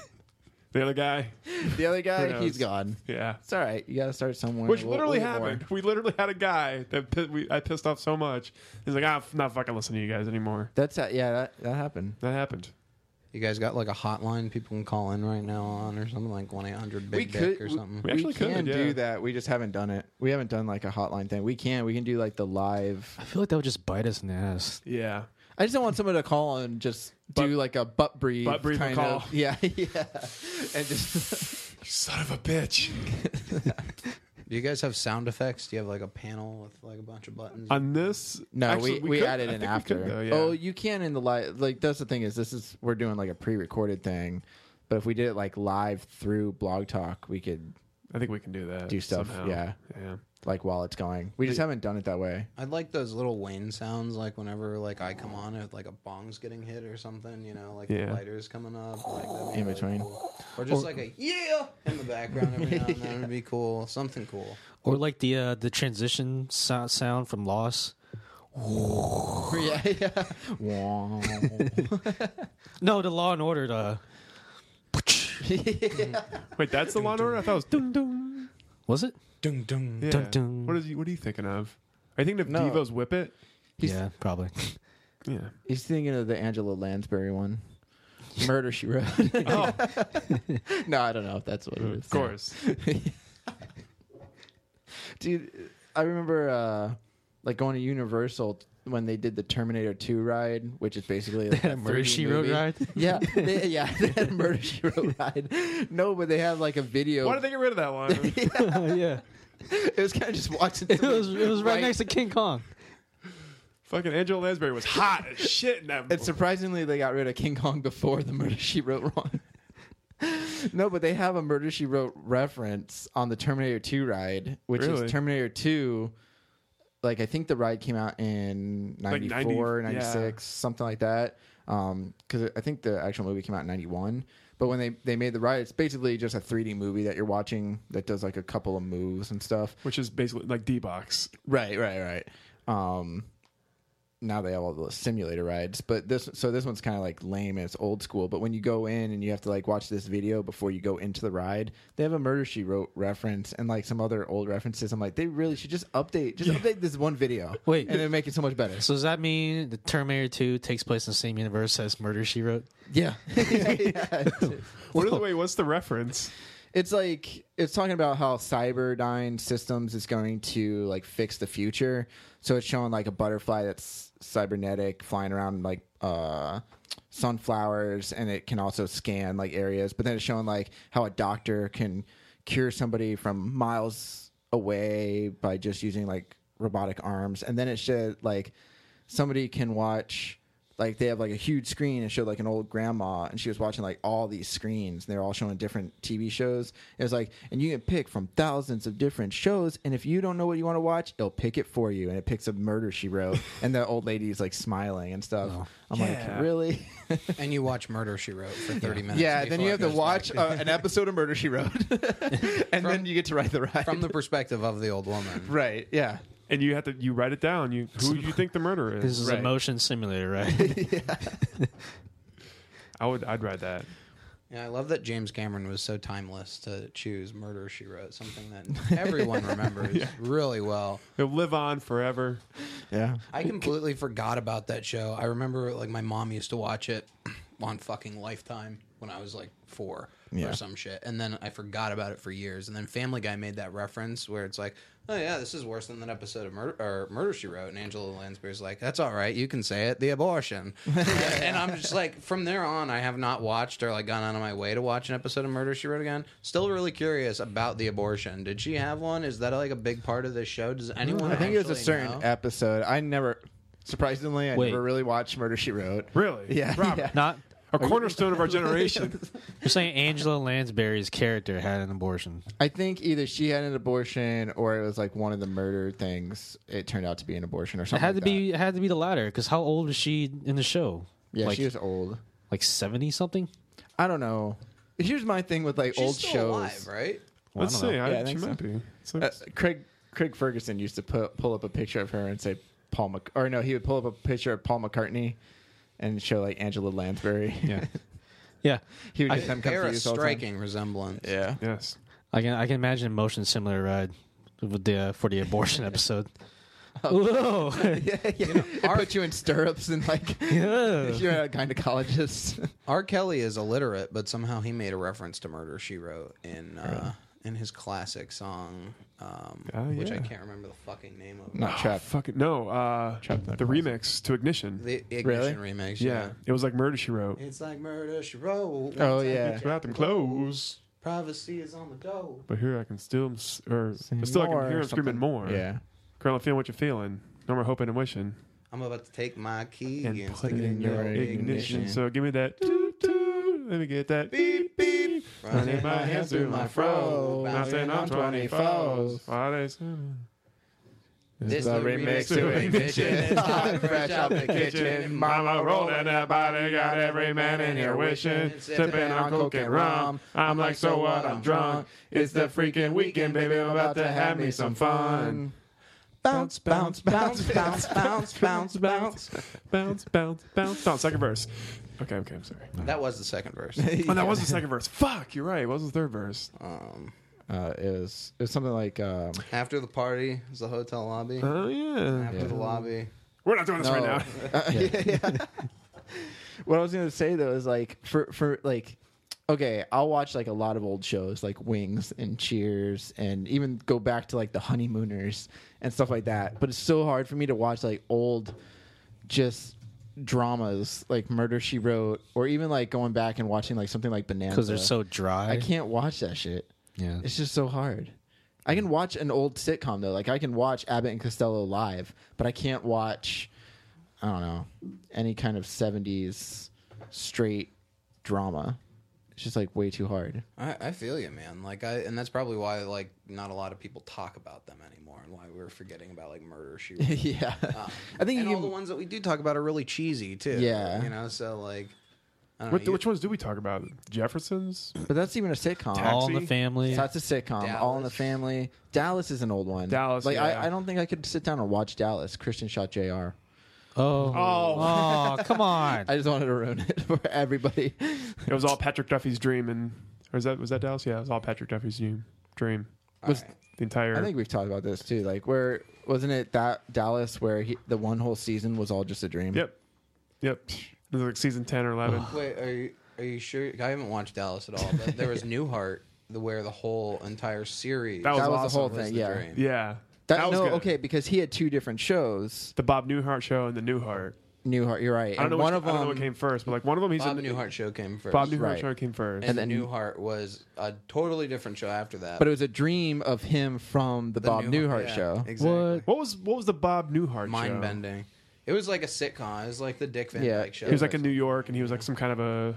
The other guy, The other guy, he's gone. yeah. It's all right. You got to start somewhere. Which We'll- literally we'll get more. happened. We literally had a guy that pi- we, I pissed off so much. He's like, "Ah, I'm not fucking listening to you guys anymore." That's uh, yeah. That, that happened. That happened. You guys got like a hotline people can call in right now on or something like one eight hundred We big dick could or something. We actually could, can yeah. do that. We just haven't done it. We haven't done like a hotline thing. We can. We can do like the live. I feel like that would just bite us in the ass. Yeah. I just don't want someone to call and just do like a butt breathe. Butt breathe kind call. Of, yeah, yeah. And just You son of a bitch. Do you guys have sound effects? Do you have like a panel with like a bunch of buttons? On this, no, actually, we, we, could- added I in we after. could, though, yeah. Oh, you can in the live. Like that's the thing is this is we're doing like a pre-recorded thing, but if we did it like live through Blog Talk, we could I think we can do that. do stuff. somehow. Yeah, Yeah. Like while it's going. We just haven't done it that way. I'd like those little Wayne sounds, like whenever like I come on it, like a bong's getting hit or something. You know, like Yeah. the lighters coming up, like that'd be In really between. cool. or just like a yeah in the background every now and then would be cool. Something cool. Or like the uh, the transition sound, sound from Lost. yeah, yeah. Wow. No, the Law and Order. The Wait, that's the Law and Order. I thought it was dun dun. was it? Dung dung. Yeah. Dun, dun. What is you? What are you thinking of? Are you thinking of No. Devo's Whip It? yeah, probably. Yeah. He's thinking of the Angela Lansbury one. Murder She Wrote. Oh, no, I don't know if that's what it is. of course. Dude, I remember uh, like going to Universal when they did the Terminator 2 ride, which is basically like had a a Murder She Wrote ride? Yeah, they, yeah, they had a Murder She Wrote ride. No, but they have like a video. Why did they get rid of that one? yeah, it was kind of just watching. it was it was right Right. next to King Kong. Fucking Angela Lansbury was hot as shit in that. And surprisingly, they got rid of King Kong before the Murder She Wrote one. no, but they have a Murder She Wrote reference on the Terminator 2 ride, which Really? is Terminator 2. Like, I think the ride came out in Like 94, 90 96, yeah. something like that. Um, Because I think the actual movie came out in 91. But when they, they made the ride, it's basically just a 3D movie that you're watching that does like a couple of moves and stuff. which is basically like D box. Right, right, right. Um, now they have all the simulator rides, but this so this one's kind of like lame and it's old school. But when you go in and you have to like watch this video before you go into the ride, they have a Murder She Wrote reference and like some other old references. I'm like, they really should just update, just update this one video, Wait. and then make it so much better. So does that mean the Terminator 2 takes place in the same universe as Murder She Wrote? Yeah, yeah, yeah. What are the wait? What's the reference? It's like it's talking about how Cyberdyne Systems is going to like fix the future. So it's showing like a butterfly that's cybernetic flying around like uh sunflowers and it can also scan like areas. But then it's showing like how a doctor can cure somebody from miles away by just using like robotic arms. And then it showed like somebody can watch like they have like a huge screen and showed like an old grandma and she was watching like all these screens and they're all showing different TV shows. It was like and you can pick from thousands of different shows and if you don't know what you want to watch, it'll pick it for you and it picks a murder she wrote and the old lady's like smiling and stuff. I'm Yeah. like, "Really?" And you watch Murder She Wrote for thirty minutes. yeah, then you have to watch uh, an episode of Murder She Wrote. and then you get to ride the ride. from the perspective of the old woman. right. Yeah. And you have to you write it down. You who do you think the murderer is. This is? is Right. a motion simulator, right? I would I'd write that. Yeah, I love that James Cameron was so timeless to choose Murder She Wrote, something that everyone remembers really well. It'll live on forever. Yeah. I completely forgot about that show. I remember like my mom used to watch it on fucking Lifetime when I was like four Yeah. or some shit, and then I forgot about it for years. And then Family Guy made that reference where it's like, "Oh yeah, this is worse than that episode of Murder or Murder She Wrote." And Angela Lansbury's like, "That's all right, you can say it, the abortion." and I'm just like, from there on, I have not watched or like gone out of my way to watch an episode of Murder She Wrote again. Still really curious about the abortion. Did she have one? Is that like a big part of this show? Does anyone? I think it was a certain know? episode. I never surprisingly I Wait. never really watched Murder She Wrote. Really? Yeah. Robert. yeah. Not a cornerstone of our generation. You're saying Angela Lansbury's character had an abortion. I think either she had an abortion or it was like one of the murder things. It turned out to be an abortion or It something. had to like be. It had to be the latter. Because how old was she in the show? that. Yeah, like, she was old. like seventy something. I don't know. Here's my thing with like She's old still shows. alive, right? Well, Let's I don't see. know. I, Yeah, I she think so. might be. It's Uh, Craig Craig Ferguson used to put, pull up a picture of her and say Paul Mc, or no, he would pull up a picture of Paul McCartney and show like Angela Lansbury. Yeah, yeah. he would I- get them They're a confused all the time. striking resemblance. Yeah. yes. I can I can imagine a motion similar ride with the uh, for the abortion episode. Whoa! yeah, yeah. It put you in stirrups and like Yeah. you're a gynecologist. R. Kelly is illiterate, but somehow he made a reference to Murder She Wrote in uh, in his classic song, um, Oh, which I can't remember the fucking name of. Not Oh, trap. fucking no. Uh, Trap Not the remix to Ignition. The Ignition remix. yeah. Yeah. it was like Murder She Wrote. It's like Murder She Wrote. Oh, It's like yeah. Without them clothes. Privacy is on the door. But here I can still, or but still I can hear or him screaming more. Yeah. Girl, I'm feeling what you're feeling. No more hoping and wishing. I'm about to take my key And and, put stick it in your ignition. ignition. So give me that. toot, toot. Let me get that. Beep, beep. Running my hands through my fro. Bouncing on 24s. While they sing. This is a remix to Ignition. It's hot, fresh out the kitchen. Mama rolling that body, got every man in here wishing. Sipping on coke and rum. I'm like, so what? I'm drunk. It's the freaking weekend, baby. I'm about to have me some fun. Bounce, bounce, bounce, bounce, bounce, bounce, bounce. Bounce, bounce, bounce. No, second verse. Okay, okay, I'm sorry. That was the second verse. Oh, that was the second verse. Fuck, you're right. What was the third verse? Um, Uh, it was something like um, after the party is the hotel lobby. Oh, yeah. After the lobby. We're not doing this right now. Uh, yeah, yeah. what I was gonna say though is like for for like okay, I'll watch like a lot of old shows like Wings and Cheers and even go back to like the Honeymooners and stuff like that. But it's so hard for me to watch like old just dramas like Murder She Wrote or even like going back and watching like something like Bonanza Because they're so dry. I can't watch that shit. Yeah. It's just so hard. I can watch an old sitcom though. Like I can watch Abbott and Costello live, but I can't watch I don't know, any kind of 70s straight drama. It's just like way too hard. I, I feel you, man. Like I, and that's probably why like not a lot of people talk about them anymore, and why we're forgetting about like Murder She Wrote. yeah. Um, I think and you all can- the ones that we do talk about are really cheesy too. Yeah. you know. So like, I don't What, know, which ones do we talk about? Jeffersons? But that's even a sitcom. All in the Taxi? family. That's a sitcom. All in the Dallas. Family. Dallas is an old one. Dallas, Like yeah. I, I don't think I could sit down and watch Dallas. Kristin shot J.R. Oh, oh, come on! I just wanted to ruin it for everybody. It was all Patrick Duffy's dream, and or is that was that Dallas? Yeah, it was all Patrick Duffy's dream. Dream. Was- the entire? I think we've talked about this too. Like where wasn't it that Dallas where he, the one whole season was all just a dream? Yep. Yep. It was like season ten or eleven. Wait, are you are you sure? I haven't watched Dallas at all, but there was Newhart, the, where the whole entire series That was That was awesome. the whole was thing. the Yeah. dream. yeah. That, That was no, good. okay, because he had two different shows. The Bob Newhart show and the Newhart. Newhart, you're right. I don't and know. one which, of I don't know them, what came first, but like one of them, he's Bob in the Newhart show came first. Bob Newhart Right. show came first. and, and then then- Newhart was a totally different show after that. but it was a dream of him from the, The Bob Newhart- Newhart yeah, show. Exactly. what was what was the Bob Newhart Mind show? bending. It was like a sitcom. It was like the Dick Van Yeah. Dyke show. He was like in New York, and he was like some kind of a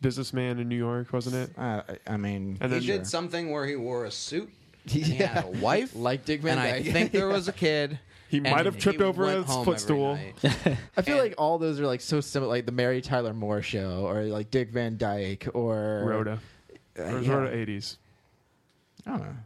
businessman in New York, wasn't it? Uh, I I mean, And he then did something where he wore a suit. And Yeah. he had a wife, like Dick Van Dyke, and I think there was a kid. He might have tripped over went his footstool. I feel and- like all those are like so similar, like the Mary Tyler Moore show, or like Dick Van Dyke, or Rhoda. Uh, Or yeah. Rhoda eighties. I don't know.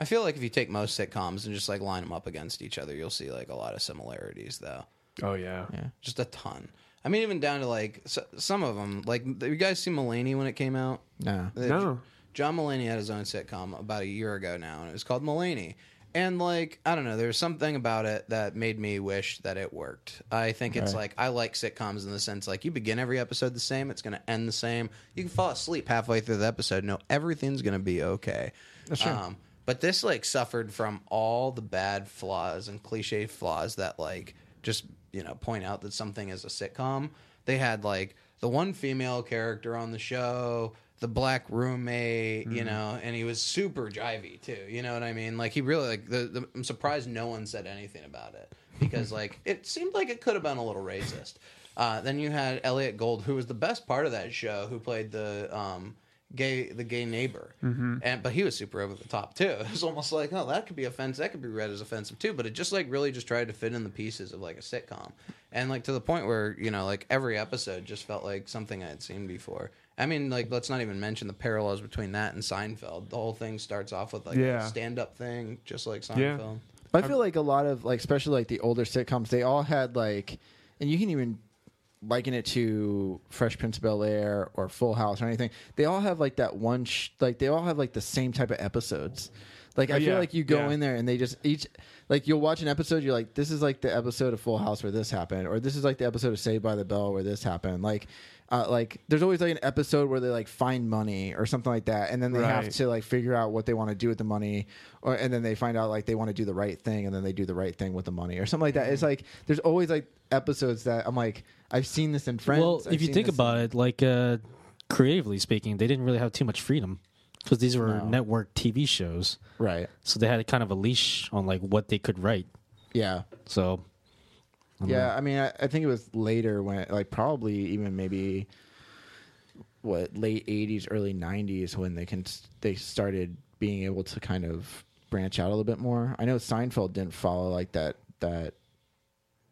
I feel like if you take most sitcoms and just like line them up against each other, you'll see like a lot of similarities, though. Oh yeah. Yeah. Just a ton. I mean, even down to like s some of them. Like, you guys see Mulaney when it came out? No. The- No. John Mulaney had his own sitcom about a year ago now, and it was called Mulaney. And like, I don't know, there's something about it that made me wish that it worked. I think it's Right. like I like sitcoms in the sense like you begin every episode the same, it's going to end the same. You can fall asleep halfway through the episode, know everything's going to be okay. Sure. Um, but this like suffered from all the bad flaws and cliche flaws that like just you know point out that something is a sitcom. They had like the one female character on the show, the black roommate, you know, and he was super jivey too. You know what I mean? Like he really like the, the I'm surprised no one said anything about it because like it seemed like it could have been a little racist. Uh, then you had Elliott Gould, who was the best part of that show, who played the um, gay the gay neighbor, Mhm. and but he was super over the top too. It was almost like, oh, that could be offensive. That could be read as offensive too. But it just like really just tried to fit in the pieces of like a sitcom, and like to the point where you know like every episode just felt like something I had seen before. I mean, like let's not even mention the parallels between that and Seinfeld. The whole thing starts off with like Yeah. a stand up thing, just like Yeah. Seinfeld. But I feel like a lot of like, especially like the older sitcoms, they all had like, and you can even liken it to Fresh Prince of Bel Air or Full House or anything. They all have like that one, sh- like they all have like the same type of episodes. Like I Oh, feel yeah. like you go Yeah. in there and they just each like you'll watch an episode. You're like, this is like the episode of Full House where this happened, or this is like the episode of Saved by the Bell where this happened. Like. Uh, like there's always like an episode where they like find money or something like that and then they have to like figure out what they want to do with the money or and then they find out like they want to do the right thing and then they do the right thing with the money or something like that Mm-hmm. it's like there's always like episodes that i'm like i've seen this in friends well, I've if you seen think this about it, like uh, creatively speaking, they didn't really have too much freedom because these were No. network TV shows, right so they had a kind of a leash on like what they could write. yeah So, I yeah know. i mean I, I think it was later when like probably even maybe what late 80s early 90s when they can they started being able to kind of branch out a little bit more i know seinfeld didn't follow like that that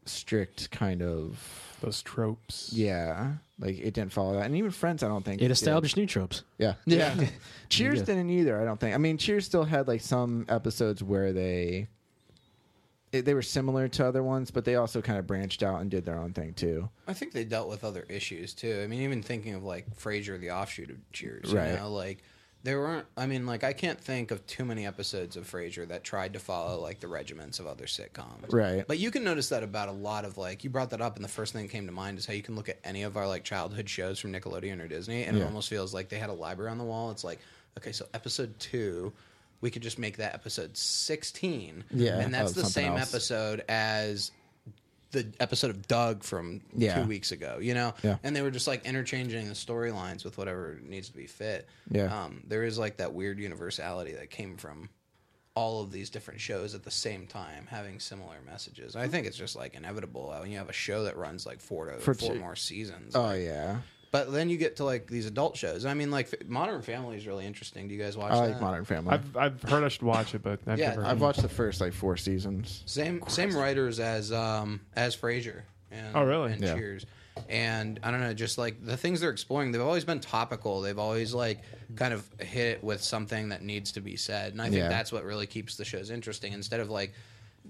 strict kind of those tropes yeah like it didn't follow that and even friends i don't think it did. established new tropes. yeah yeah cheers Yeah. didn't either i don't think i mean cheers still had like some episodes where they it, they were similar to other ones but they also kind of branched out and did their own thing too I think they dealt with other issues too. I mean, even thinking of like Frasier, the offshoot of Cheers, Right. you know, like there weren't. I mean, like I can't think of too many episodes of Frasier that tried to follow like the regiments of other sitcoms. Right. But you can notice that about a lot of like you brought that up, and the first thing that came to mind is how you can look at any of our like childhood shows from Nickelodeon or Disney, and Yeah. it almost feels like they had a library on the wall. It's like, okay, so episode two. We could just make that episode 16. Yeah, And that's the same else. episode as the episode of Doug from Yeah. two weeks ago, you know? Yeah. And they were just like interchanging the storylines with whatever needs to be fit. Yeah. Um, there is like that weird universality that came from all of these different shows at the same time having similar messages. I think it's just like inevitable uh, when you have a show that runs like four to For four two- more seasons. oh like- yeah But then you get to like these adult shows. I mean, like Modern Family is really interesting. Do you guys watch i that? modern family I've I've heard I should watch it, but I've Yeah, never. I've watched the first like four seasons. Same same writers as um as Frasier and Oh, really? and Yeah. Cheers. And I don't know, just like the things they're exploring, they've always been topical. They've always like kind of hit it with something that needs to be said. And I think Yeah. that's what really keeps the shows interesting instead of like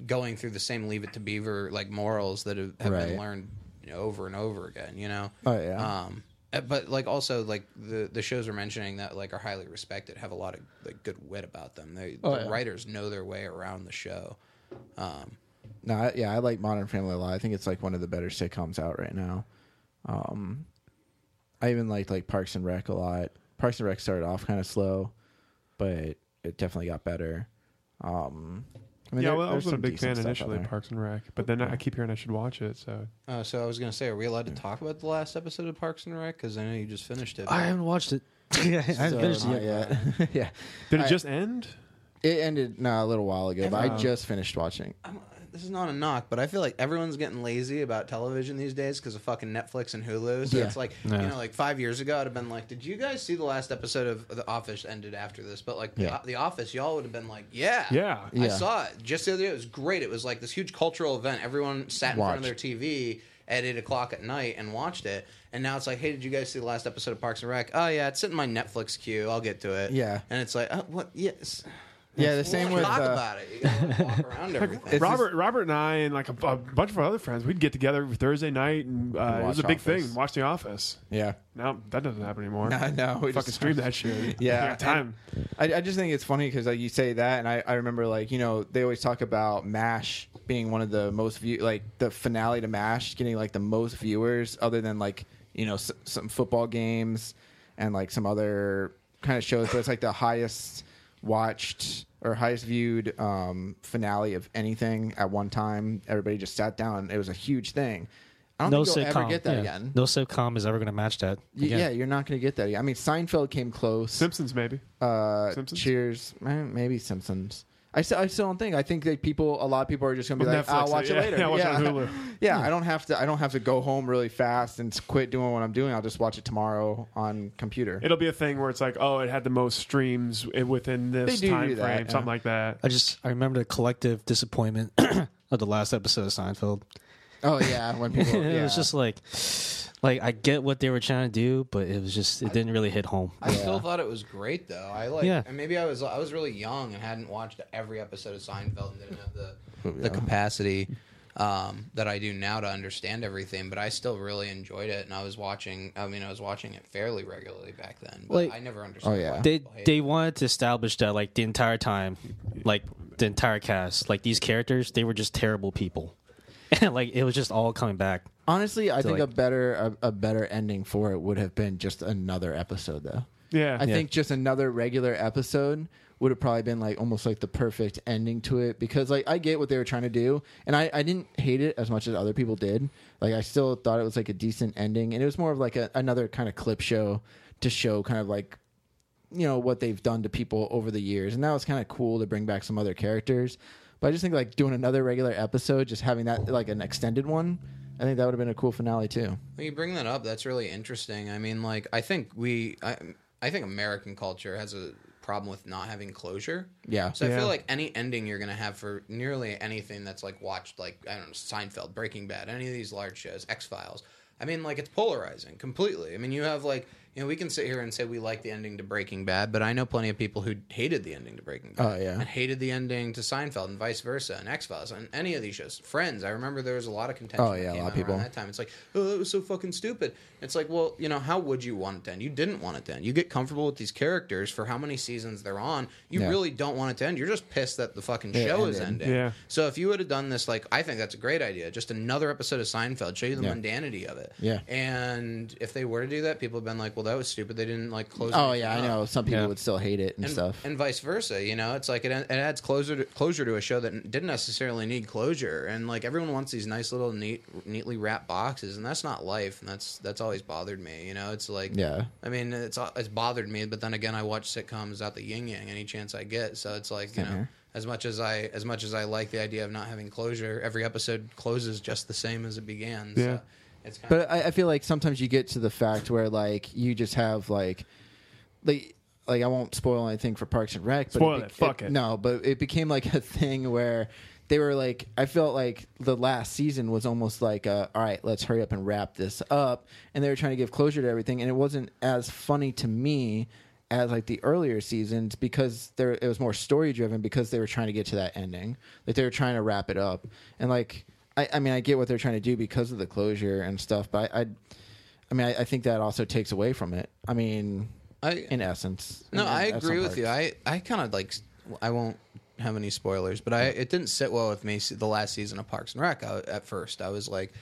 going through the same leave it to beaver like morals that have, have Right. been learned over and over again, you know. Oh, yeah. Um but like also like the the shows we're mentioning that like are highly respected have a lot of like good wit about them. They Oh, the yeah. writers know their way around the show. Um No, I, yeah, I like Modern Family a lot. I think it's like one of the better sitcoms out right now. Um, I even liked like Parks and Rec a lot. Parks and Rec started off kind of slow, but it definitely got better. Um, I mean, yeah, there- well, I wasn't a big fan initially of. Parks and Rec, but then I keep hearing I should watch it. So Uh, so I was going to say, are we allowed to talk about the last episode of Parks and Rec? Because I know you just finished it. I haven't watched it. I haven't finished it yet. yet. yeah, did it I- just end? It ended no a little while ago, but I just finished watching. I'm, this is not a knock, but I feel like everyone's getting lazy about television these days because of fucking Netflix and Hulu. So Yeah. it's like, Yeah. you know, like five years ago, I'd have been like, did you guys see the last episode of The Office ended after this? But like, Yeah. the, the Office, y'all would have been like, yeah. Yeah. I Yeah. saw it just the other day. It was great. It was like this huge cultural event. Everyone sat in front of their Watched. TV at eight o'clock at night and watched it. And now it's like, hey, did you guys see the last episode of Parks and Rec? Oh yeah, it's sitting in my Netflix queue. I'll get to it. Yeah. And it's like, oh, what? Yes. Yeah, the same with talk uh, about it. You gotta walk around everything. It's Robert, Robert, and I, and like a, a bunch of our other friends, we'd get together every Thursday night, and uh, it was a big Office. thing. Watch The Office. yeah. Now that doesn't happen anymore. No, no, we fucking just- stream that shit. Yeah, I time. I, I just think it's funny because like you say that, and I, I remember like you know they always talk about Mash being one of the most view like the finale to Mash getting like the most viewers, other than like you know s- some football games and like some other kind of shows, but it's like the highest watched or highest viewed um, finale of anything at one time. Everybody just sat down. It was a huge thing. I don't No think you'll sitcom. ever get that yeah. again. No sitcom is ever going to match that. Y- again. Yeah, you're not going to get that. Again. I mean, Seinfeld came close. Simpsons maybe. Uh, Simpsons? Cheers, eh, maybe Simpsons. I still, I still don't think. I think that people, a lot of people are just gonna be With like, ah, Netflix, "I'll watch yeah, it later." yeah, watch it on Hulu. yeah, I don't have to. I don't have to go home really fast and quit doing what I'm doing. I'll just watch it tomorrow on computer. It'll be a thing where it's like, oh, it had the most streams within this They do time do that, frame, yeah. something like that. I just I remember the collective disappointment of the last episode of Seinfeld. Oh yeah, when people, it yeah. was just like, like I get what they were trying to do, but it was just it didn't really hit home. I still thought it was great though. I like, Yeah. and maybe I was I was really young and hadn't watched every episode of Seinfeld and didn't have the Oh, the capacity um, that I do now to understand everything. But I still really enjoyed it, and I was watching. I mean, I was watching it fairly regularly back then. But Like- I never understood Oh, understood. why they people hate they it. wanted to establish that like the entire time, like the entire cast, like these characters, they were just terrible people, and like it was just all coming back. Honestly, I think like- a better a, a better ending for it would have been just another episode, though. Yeah. I Yeah. think just another regular episode would have probably been like almost like the perfect ending to it because like I get what they were trying to do and I, I didn't hate it as much as other people did. Like I still thought it was like a decent ending and it was more of like a, another kind of clip show to show kind of like you know what they've done to people over the years and that was kind of cool to bring back some other characters. But I just think like doing another regular episode, just having that like an extended one, I think that would have been a cool finale too. When you bring that up, that's really interesting. I mean, like, I think we, I, I think American culture has a problem with not having closure. Yeah. So I Yeah. feel like any ending you're gonna have for nearly anything that's like watched, like I don't know, Seinfeld, Breaking Bad, any of these large shows, X Files. I mean, like it's polarizing completely. I mean, you have like, you know, we can sit here and say we like the ending to Breaking Bad, but I know plenty of people who hated the ending to Breaking Bad. Oh, yeah. And hated the ending to Seinfeld and vice versa, and X Files, and any of these shows. Friends, I remember there was a lot of contention. Oh, that yeah, a lot of out around people. That time, it's like, oh, that was so fucking stupid. It's like, well, you know, how would you want it to end? You didn't want it to end. You get comfortable with these characters for how many seasons they're on. You Yeah. really don't want it to end. You're just pissed that the fucking It show is ending. Yeah. So if you would have done this, like, I think that's a great idea. Just another episode of Seinfeld, show you the Yeah. mundanity of it. Yeah. And if they were to do that, people have been like, well, that was stupid. They didn't like close. Oh anything yeah, I up." know some people Yeah. would still hate it and, and, stuff. and vice versa. You know, it's like it, it adds closure to, closure to a show that didn't necessarily need closure, and like everyone wants these nice little neat, neatly wrapped boxes, and that's not life, and that's that's always bothered me. You know, it's like Yeah. I mean, it's it's bothered me, but then again, I watch sitcoms out the yin yang any chance I get, so it's like you Same know. here. As much as I, as much as I like the idea of not having closure, every episode closes just the same as it began. Yeah. So it's kind But I, I feel like sometimes you get to the fact where like you just have like, like, like I won't spoil anything for Parks and Rec. But Spoil be- it, fuck it. No, but it became like a thing where they were like, I felt like the last season was almost like, a, all right, let's hurry up and wrap this up, and they were trying to give closure to everything, and it wasn't as funny to me as like the earlier seasons because there it was more story driven because they were trying to get to that ending like they were trying to wrap it up and like I, I mean I get what they're trying to do because of the closure and stuff but I I, I mean I, I think that also takes away from it I mean I, in essence No, in- I in- agree with you. I, I kind of like. I won't have any spoilers, but I it didn't sit well with me the last season of Parks and Rec. I, at first, I was like,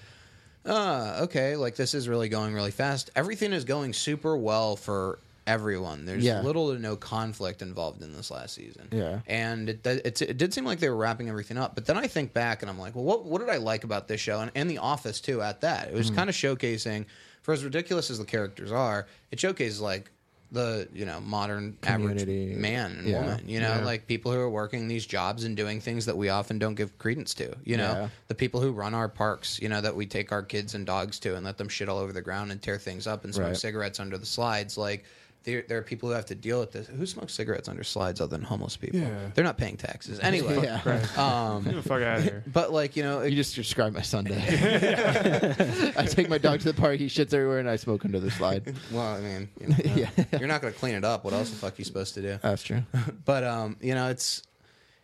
"Ah, okay, like this is really going really fast. Everything is going super well for everyone. There's Yeah. little to no conflict involved in this last season. Yeah. and it, it it did seem like they were wrapping everything up. But then I think back and I'm like, well, what what did I like about this show and, and The Office too? At that, it was Mm. kind of showcasing. For as ridiculous as the characters are, it showcases like the you know modern Community. average man and Yeah. woman. You know, Yeah. like people who are working these jobs and doing things that we often don't give credence to. You know, Yeah. the people who run our parks. You know, that we take our kids and dogs to and let them shit all over the ground and tear things up and smoke Right. cigarettes under the slides. Like there, there are people who have to deal with this. Who smokes cigarettes under slides other than homeless people? Yeah. They're not paying taxes anyway. Yeah. Um, Get the fuck out of here. but like you know, you just described my Sunday I take my dog to the park he shits everywhere and I smoke under the slide well, I mean, you know, Yeah. you're not going to clean it up. What else the fuck are you supposed to do? that's true but um, you know, it's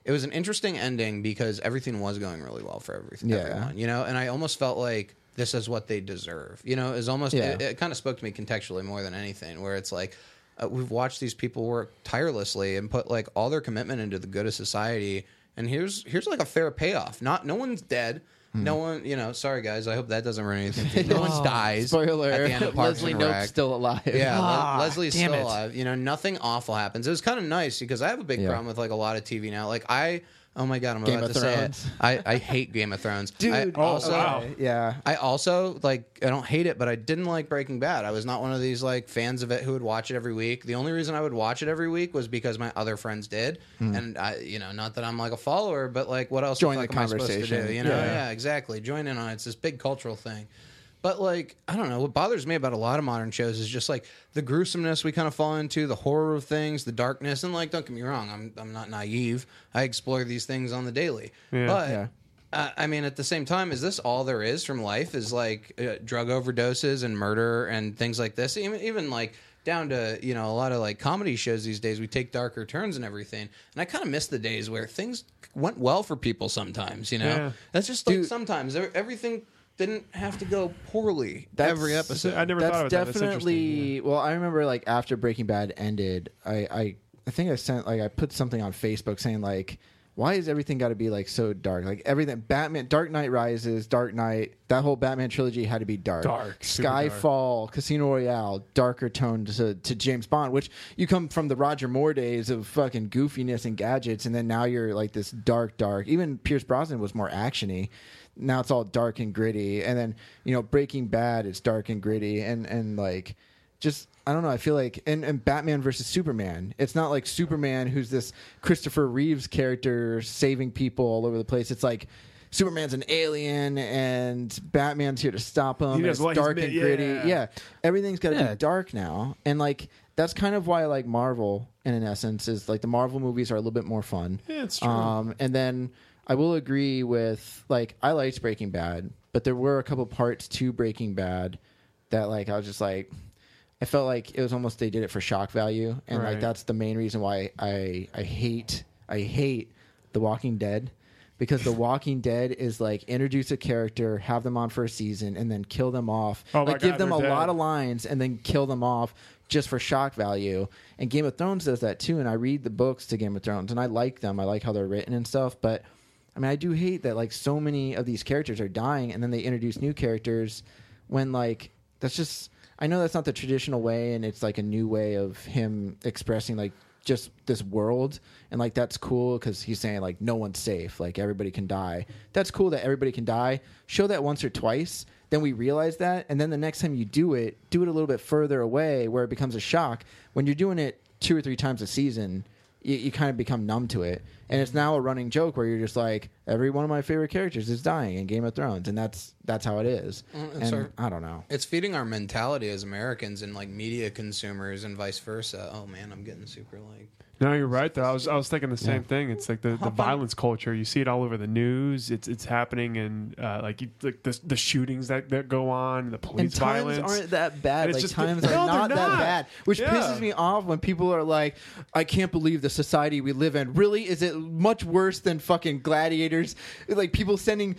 it was an interesting ending because everything was going really well for everything. Yeah. Everyone, you know, and I almost felt like this is what they deserve. You know, is almost Yeah. it, it kind of spoke to me contextually more than anything, where it's like. Uh, we've watched these people work tirelessly and put like all their commitment into the good of society, and here's here's like a fair payoff. Not no one's dead. Hmm. No one, you know. Sorry guys, I hope that doesn't ruin anything. for you. No one dies. spoiler at the end of Parks Leslie and Nope's Rec. still alive Yeah, Le- Ah, Leslie's still it. alive. You know, nothing awful happens. It was kind of nice because I have a big Yeah. problem with like a lot of TV now. Like I, Oh my god, I'm Game about of to say it. I, I hate Game of Thrones. Dude, I oh, also, wow. Yeah. I also like I don't hate it, but I didn't like Breaking Bad. I was not one of these like fans of it who would watch it every week. The only reason I would watch it every week was because my other friends did, Hmm. and I, you know, not that I'm like a follower, but like what else Join the fuck am I supposed to do? conversation. You know, Yeah. yeah, exactly. Join in on it. It's this big cultural thing. But like, I don't know. What bothers me about a lot of modern shows is just like the gruesomeness we kind of fall into, the horror of things, the darkness, and like, don't get me wrong, I'm I'm not naive. I explore these things on the daily. Yeah. But Yeah. uh, I mean, at the same time, is this all there is from life? Is like uh, drug overdoses and murder and things like this? Even even like down to you know a lot of like comedy shows these days. We take darker turns and everything. And I kind of miss the days where things went well for people. Sometimes you know Yeah. that's just like Dude. sometimes everything didn't have to go poorly That's- every episode. I never That's thought of that. That's definitely. well, I remember like after Breaking Bad ended, I, I I think I sent like I put something on Facebook saying like, why is everything got to be like so dark? Like everything, Batman, Dark Knight Rises, Dark Knight, that whole Batman trilogy had to be dark. Dark, super dark. Skyfall, Casino Royale, darker tone to, to James Bond, which you come from the Roger Moore days of fucking goofiness and gadgets, and then now you're like this dark, dark. Even Pierce Brosnan was more actiony. Now it's all dark and gritty, and then you know Breaking Bad, it's dark and gritty, and and like just I don't know. I feel like and, and Batman versus Superman. It's not like Superman who's this Christopher Reeves character saving people all over the place. It's like Superman's an alien and Batman's here to stop him. He and it's dark and gritty. yeah. Yeah, everything's got to Yeah. be dark now, and like that's kind of why I like Marvel. And in essence, is like the Marvel movies are a little bit more fun. Yeah, it's true. Um, and then I will agree with like I liked Breaking Bad, but there were a couple parts to Breaking Bad that like I was just like I felt like it was almost they did it for shock value, and like that's the main reason why I I hate I hate The Walking Dead because The Walking Dead is like introduce a character, have them on for a season, and then kill them off. Oh like give them a they're lot of lines and then kill them off just for shock value. And Game of Thrones does that too. And I read the books to Game of Thrones and I like them. I like how they're written and stuff. But I mean, I do hate that like so many of these characters are dying and then they introduce new characters when like that's just. I know that's not the traditional way and it's like a new way of him expressing like just this world and like that's cool because he's saying like no one's safe like everybody can die that's cool that everybody can die show that once or twice then we realize that and then the next time you do it do it a little bit further away where it becomes a shock when you're doing it two or three times a season you, you kind of become numb to it and it's now a running joke where you're just like every one of my favorite characters is dying in game of thrones and that's that's how it is Mm, and i don't know It's feeding our mentality as Americans and like media consumers and vice versa. Oh man, I'm getting super like. No, you're right. Though I was I was thinking the same Yeah. thing. It's like the, the violence culture. You see it all over the news. It's it's happening, and uh, like you, like the the shootings that, that go on, the police and times violence. aren't that bad. And Like just- times No, are not, they're that bad, which Yeah. pisses me off when people are like, "I can't believe the society we live in." Really, is it much worse than fucking gladiators? Like people sending.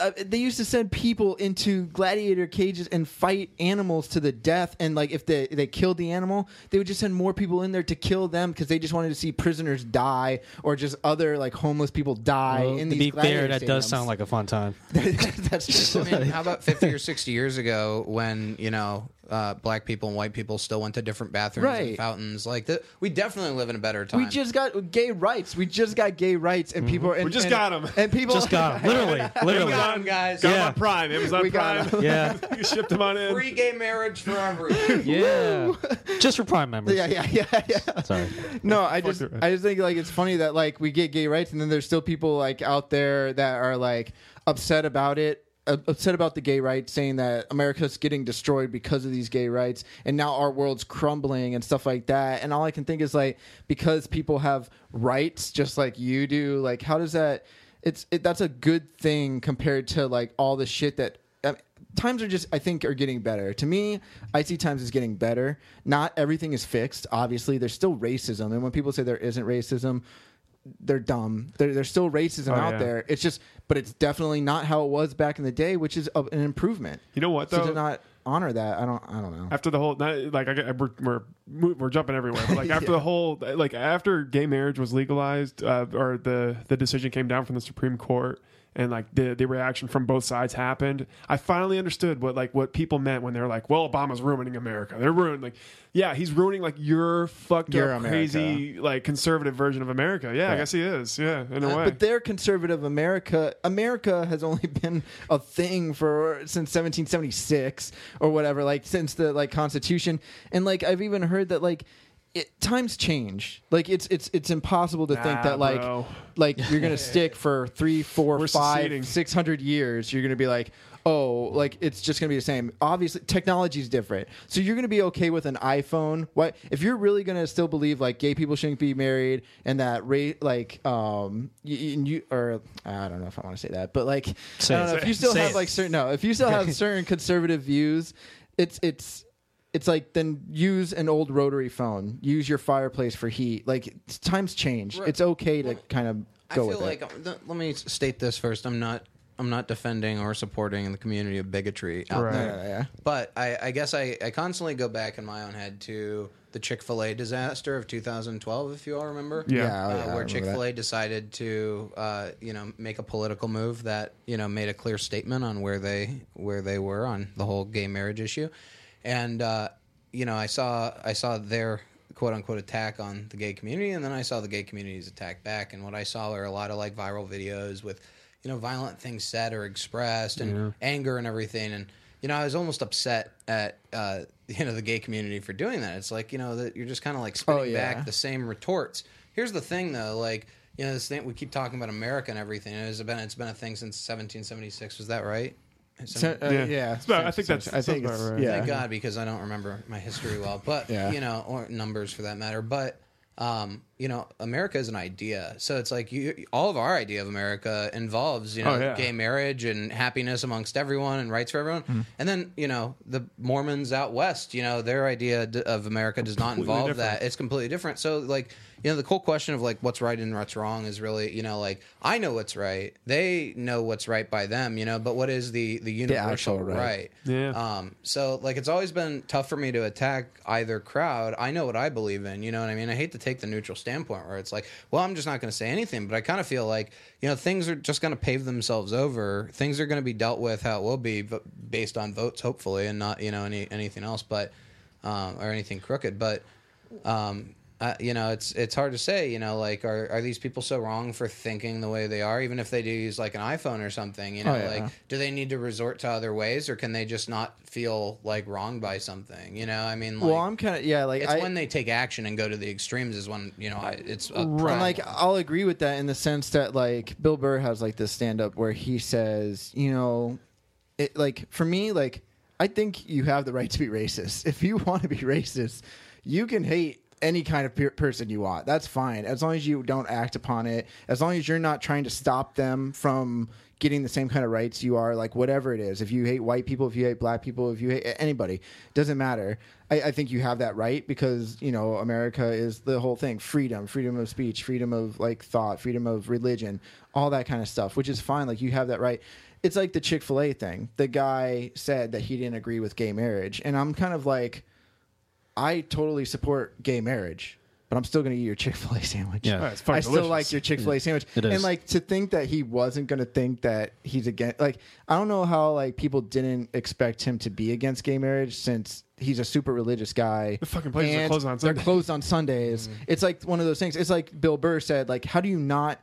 Uh, they used to send people into gladiator cages and fight animals to the death, and like if they they killed the animal, they would just send more people in there to kill them because they just wanted to see prisoners die or just other like homeless people die Well, in to these. be fair, gladiator that does stadiums. sound like a fun time. That's true. I mean, how about 50 or 60 years ago when, you know, uh, black people and white people still went to different bathrooms Right. and fountains? Like, the, we definitely live in a better time. We just got gay rights. We just got gay rights, and people. And, We just and- got 'em. And people Just got 'em. literally, literally. got 'em, guys. Got 'em Yeah. on Prime. Amazon We got Prime. 'em. Yeah, you shipped them on in. free gay marriage for everyone. yeah. Just for Prime members. Yeah, yeah, yeah, yeah. Sorry. No, I just, it. I just think like it's funny that like we get gay rights, and then there's still people like out there that are like upset about it. Upset about the gay rights, saying that America's getting destroyed because of these gay rights, and now our world's crumbling and stuff like that. And all I can think is like, because people have rights just like you do, like how does that? It's it, that's a good thing compared to like all the shit that I mean, times are just I think are getting better. To me, I see times is getting better. Not everything is fixed. Obviously, there's still racism, and when people say there isn't racism, they're dumb. There, there's still racism Oh, out yeah. there. It's just, but it's definitely not how it was back in the day, which is a, an improvement. You know what So though? to not honor that, I don't, I don't know. after the whole not, like I, we're, we're we're jumping everywhere but like after the whole like after gay marriage was legalized uh, or the the decision came down from the supreme court and like the the reaction from both sides happened, I finally understood what like what people meant when they were like, "Well, Obama's ruining America. They're ruining like, yeah, he's ruining like your fucked Your up, America. crazy like conservative version of America. Yeah, I Right. guess he is. Yeah, in a Uh, way. But their conservative America, America has only been a thing for since 1776 or whatever, like since the like Constitution. And like I've even heard that like it, times change. Like it's it's it's impossible to think Nah, that like bro. like you're gonna stick for three, four, We're five, six hundred years. You're gonna be like. Oh, like it's just gonna be the same. Obviously, technology's different, so you're gonna be okay with an iPhone. What if you're really gonna still believe like gay people shouldn't be married and that rate like um you, you or I don't know if I want to say that, but like Say I don't it. know if you still Say have it. like certain no if you still have certain conservative views, it's it's it's like then use an old rotary phone, use your fireplace for heat. Like times change. Right. It's okay to kind of go with like it. um, th- let me state this first. I'm not I'm not defending or supporting the community of bigotry out Right. there. Yeah, yeah, yeah. But I, I guess I, I constantly go back in my own head to the Chick Fil A disaster of 2012, if you all remember. Yeah. Yeah, oh, uh, yeah, where Chick Fil A decided to uh, you know make a political move that you know made a clear statement on where they where they were on the whole gay marriage issue, and uh, you know I saw I saw their quote unquote attack on the gay community, and then I saw the gay community's attack back, and what I saw were a lot of like viral videos with you know violent things said or expressed and anger and everything, and you know I was almost upset at uh, you know the gay community for doing that. It's like you know that you're just kind of like spitting Oh, yeah. back the same retorts. Here's the thing though, like you know this thing we keep talking about America and everything. It's been it's been a thing since 1776. Was that right? So, uh, Yeah. yeah, It's I think that's- I think sounds it's about right. yeah. Thank God, because I don't remember my history well. But Yeah. you know, or numbers for that matter. But um, you know, America is an idea. So it's like you, all of our idea of America involves you know Oh, yeah. gay marriage and happiness amongst everyone and rights for everyone. Hmm. And then you know the Mormons out west, you know, their idea d- of America does not involve different. that. It's completely different. So like you know, the whole question of like what's right and what's wrong is really you know like I know what's right, they know what's right by them, you know, but what is the the universal actual right. right? Yeah. Um, so like it's always been tough for me to attack either crowd. I know what I believe in, you know what I mean? I hate to take the neutral standpoint where it's like, well, I'm just not going to say anything, but I kind of feel like, you know, things are just going to pave themselves over. Things are going to be dealt with how it will be but based on votes hopefully and not, you know, any anything else but um, or anything crooked, but um, uh, you know, it's it's hard to say. You know, like are are these people so wrong for thinking the way they are, even if they do use like an iPhone or something? You know, Oh, yeah. like do they need to resort to other ways, or can they just not feel like wronged by something? You know, I mean, like, well, I'm kind of yeah, like it's I, when they take action and go to the extremes is when you know I, it's And like I'll agree with that in the sense that like Bill Burr has like this stand up where he says, you know, it like for me like I think you have the right to be racist. If you want to be racist, you can hate any kind of pe- person you want. That's fine as long as you don't act upon it. As long as you're not trying to stop them from getting the same kind of rights you are, like whatever it is. If you hate white people, if you hate black people, if you hate anybody, doesn't matter. I, I think you have that right because you know America is the whole thing: freedom, freedom of speech, freedom of like thought, freedom of religion, all that kind of stuff, which is fine. Like you have that right. It's like the Chick Fil A thing. The guy said that he didn't agree with gay marriage, and I'm kind of like, I totally support gay marriage. But I'm still going to eat your Chick Fil A sandwich. Yeah. It's fucking I still delicious. like your Chick Fil A sandwich, It is. and like to think that he wasn't going to think that he's against. Like I don't know how like people didn't expect him to be against gay marriage since he's a super religious guy. The fucking places are and closed on They're closed on Sundays. Mm-hmm. It's like one of those things. It's like Bill Burr said. Like how do you not?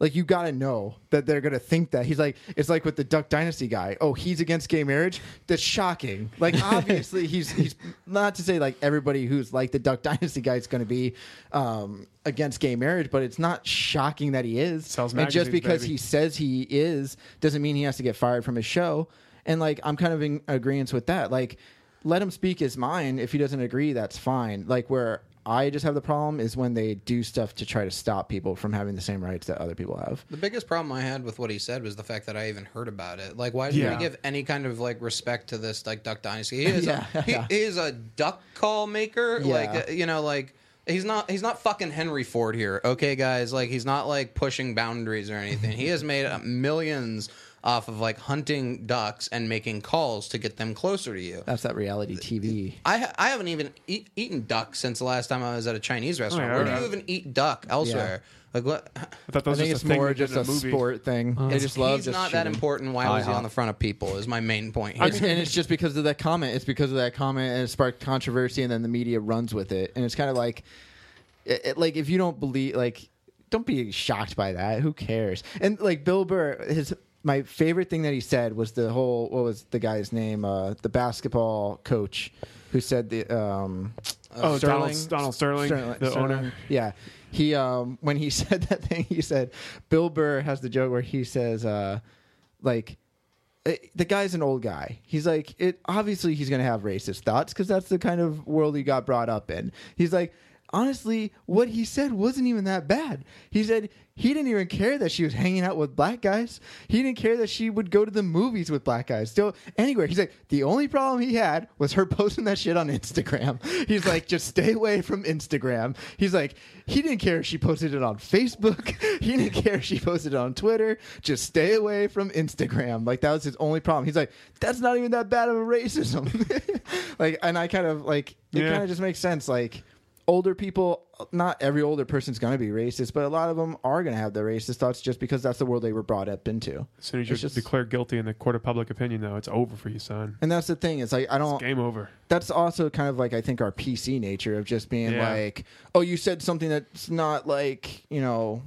Like you got to know that they're to think that he's like it's like with the Duck Dynasty guy. Oh, he's against gay marriage. That's shocking. Like obviously he's he's not to say like everybody who's like the Duck Dynasty guy is to be um, against gay marriage, but it's not shocking that he is. Sells and just because baby. he says he is doesn't mean he has to get fired from his show. And like I'm kind of in agreement with that. Like let him speak his mind. If he doesn't agree, that's fine. Like where I just have the problem is when they do stuff to try to stop people from having the same rights that other people have. The biggest problem I had with what he said was the fact that I even heard about it. Like, why did Yeah. he give any kind of like respect to this like Duck Dynasty? He is Yeah, a, he, yeah. he is a duck call maker. Yeah. Like, you know, like he's not he's not fucking Henry Ford here. Okay, guys, like he's not like pushing boundaries or anything. he has made millions off of like hunting ducks and making calls to get them closer to you. That's that reality TV. I I haven't even eat, eaten duck since the last time I was at a Chinese oh, restaurant. yeah, Where do you even eat duck elsewhere? Like what? I thought that I think just it's a more just in a sport thing. Uh, they It's- just love he's just not that important. Why was he on the front of people? Is my main point. Here. and it's just because of that comment. It's because of that comment, and it sparked controversy, and then the media runs with it, and it's kind of like, it, it- like if you don't believe, like, don't be shocked by that. Who cares? And like Bill Burr, his my favorite thing that he said was the whole what was the guy's name? Uh, the basketball coach who said the um, Oh, Donald- Donald Sterling, the owner. Yeah. He um when he said that thing, he said Bill Burr has the joke where he says uh like eh, the guy's an old guy. He's like it obviously he's going to have racist thoughts cuz that's the kind of world he got brought up in. He's like honestly what he said wasn't even that bad. He said he didn't even care that she was hanging out with black guys. He didn't care that she would go to the movies with black guys. Still anywhere. He's like the only problem he had was her posting that shit on Instagram. He's like just stay away from Instagram. He's like he didn't care if she posted it on Facebook. He didn't care if she posted it on Twitter. Just stay away from Instagram. Like that was his only problem. He's like that's not even that bad of a racism. like and I kind of like it Yeah. kind of just makes sense like older people not every older person's going to be racist but a lot of them are going to have their racist thoughts just because that's the world they were brought up into As soon as you're just- declared guilty in the court of public opinion, though, it's over for you, son. and that's the thing it's like i don't Game over. that's also kind of like i think our pc nature of just being Yeah. like oh you said something that's not like you know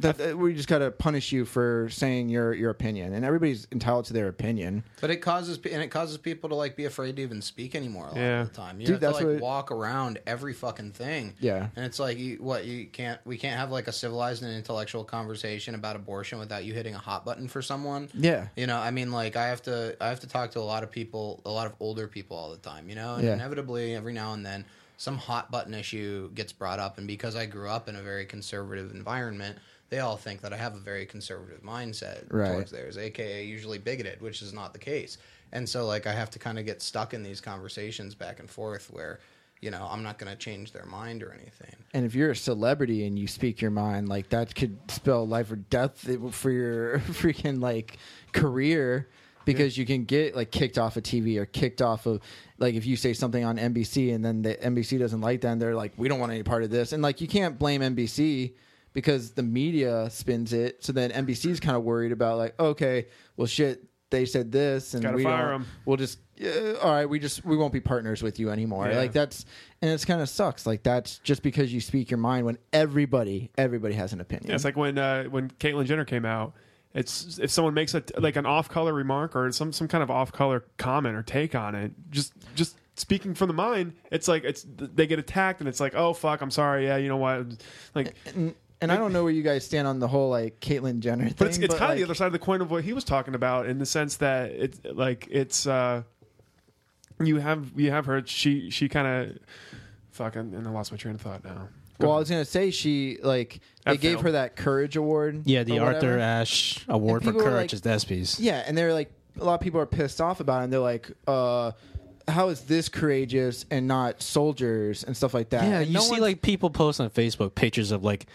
that, that we just got to punish you for saying your your opinion and everybody's entitled to their opinion But it causes and it causes people to like be afraid to even speak anymore a lot Yeah. of the time. You Dude, have to like what- walk around every fucking thing. Yeah. And it's like you what you can't we can't have like a civilized and intellectual conversation about abortion without you hitting a hot button for someone. Yeah. You know, I mean like I have to I have to talk to a lot of people, a lot of older people all the time, you know? And Yeah. inevitably every now and then some hot button issue gets brought up and because I grew up in a very conservative environment, they all think that I have a very conservative mindset Right. towards theirs, aka usually bigoted, which is not the case. And so like I have to kind of get stuck in these conversations back and forth where, you know, I'm not going to change their mind or anything. and if you're a celebrity and you speak your mind like that could spell life or death for your freaking like career because you can get like kicked off of TV or kicked off of like if you say something on NBC and then the NBC doesn't like that and they're like we don't want any part of this and like you can't blame NBC because the media spins it so then NBC's kind of worried about like okay well shit they said this and Gotta we fire don't 'em. we'll just yeah, all right we just we won't be partners with you anymore Yeah. like that's and it's kind of sucks like that's just because you speak your mind when everybody everybody has an opinion it's like when uh, when Caitlyn Jenner came out. It's if someone makes a like an off color remark or some some kind of off color comment or take on it, just just speaking from the mind, it's like it's they get attacked and it's like oh fuck, I'm sorry, yeah, you know what, like. and, and I don't know where you guys stand on the whole like Caitlyn Jenner thing But it's, it's kind of like, the other side of the coin of what he was talking about in the sense that it's like it's uh you have you have her she she kind of fucking and I lost my train of thought now. well I was gonna say she like they I gave failed. her that courage award Yeah, the Arthur whatever. Ashe Award for Courage like- is the ESPYS. Yeah, and they're like a lot of people are pissed off about it. and They're like, uh, "How is this courageous and not soldiers and stuff like that?" Yeah, And you no see like people post on Facebook pictures of like,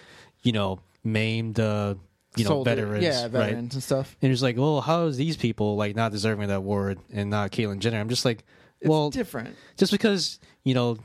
you know, maimed, uh, you know, Soldier- veterans, yeah, right? veterans and stuff. And it's like, well, how is these people like not deserving of that award and not Caitlyn Jenner? I'm just like, It's well, different. Just because you know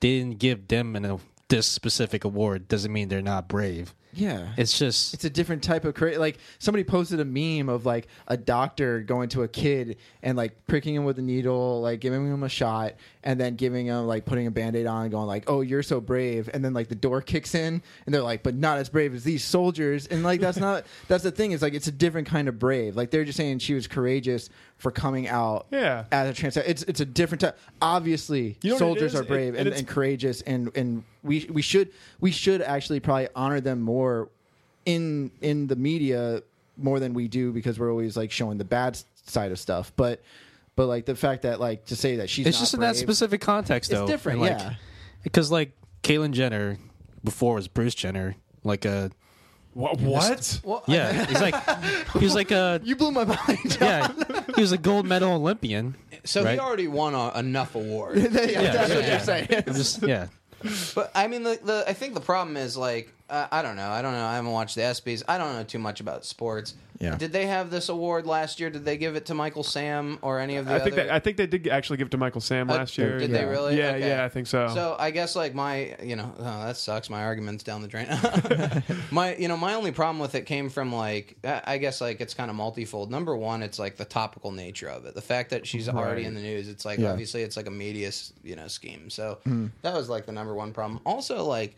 they didn't give them an, a, this specific award doesn't mean they're not brave. Yeah. It's just it's a different type of courage. Like somebody posted a meme of like a doctor going to a kid and like pricking him with a needle, like giving him a shot, and then giving them like putting a band-aid on and going like, "Oh, you're so brave." And then like the door kicks in and they're like, "But not as brave as these soldiers." And like that's not that's the thing. Is like it's a different kind of brave. Like they're just saying she was courageous for coming out Yeah. as a trans. It's it's a different type. Obviously, You know soldiers are brave It- and, and and courageous, and and we we should we should actually probably honor them more in in the media more than we do because we're always like showing the bad side of stuff. But but like the fact that like to say that she's it's not just in that brave- specific context though. It's different, like, yeah. Because like Caitlyn Jenner before was Bruce Jenner, like a What? What? yeah, he's like he was like a you blew my mind. yeah, he was a gold medal Olympian. So right? he already won a, enough awards. yeah, that's what you're saying. Just yeah. But I mean, the, the I think the problem is like uh, I don't know. I don't know. I haven't watched the ESPYS. I don't know too much about sports. Yeah. Did they have this award last year? Did they give it to Michael Sam or any of the I think other? that, I think they did actually give it to Michael Sam Uh, last year. Did they really? Yeah, Okay. yeah, I think so. So I guess like my, you know, oh, that sucks. My argument's down the drain. my, you know, my only problem with it came from like, I guess like it's kind of multifold. Number one, it's like the topical nature of it. The fact that she's already in the news. It's like Yeah. obviously it's like a media, you know, scheme. So Mhm. that was like the number one problem. Also, like,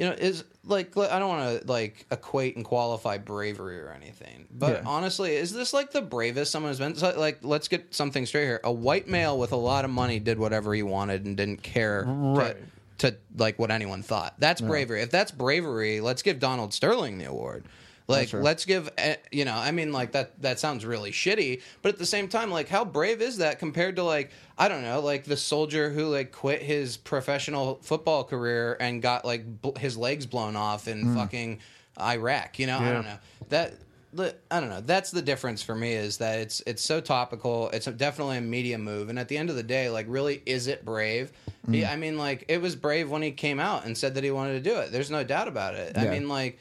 you know, is like I don't want to like equate and qualify bravery or anything, but Yeah. honestly, is this like the bravest someone has been? So, like, let's get something straight here. A white male with a lot of money did whatever he wanted and didn't care Right. to, to like what anyone thought. That's Yeah. bravery. If that's bravery, let's give Donald Sterling the award. Like, right. let's give eh, you know. I mean, like that. That sounds really shitty, but at the same time, like, how brave is that compared to like I don't know, like the soldier who like quit his professional football career and got like bl- his legs blown off in Mm. fucking Iraq. You know, I don't know that. the- I don't know. That's the difference for me is that it's it's so topical. It's definitely a media move, and at the end of the day, like, really, is it brave? Mm. I mean, like, it was brave when he came out and said that he wanted to do it. There's no doubt about it. I mean, like,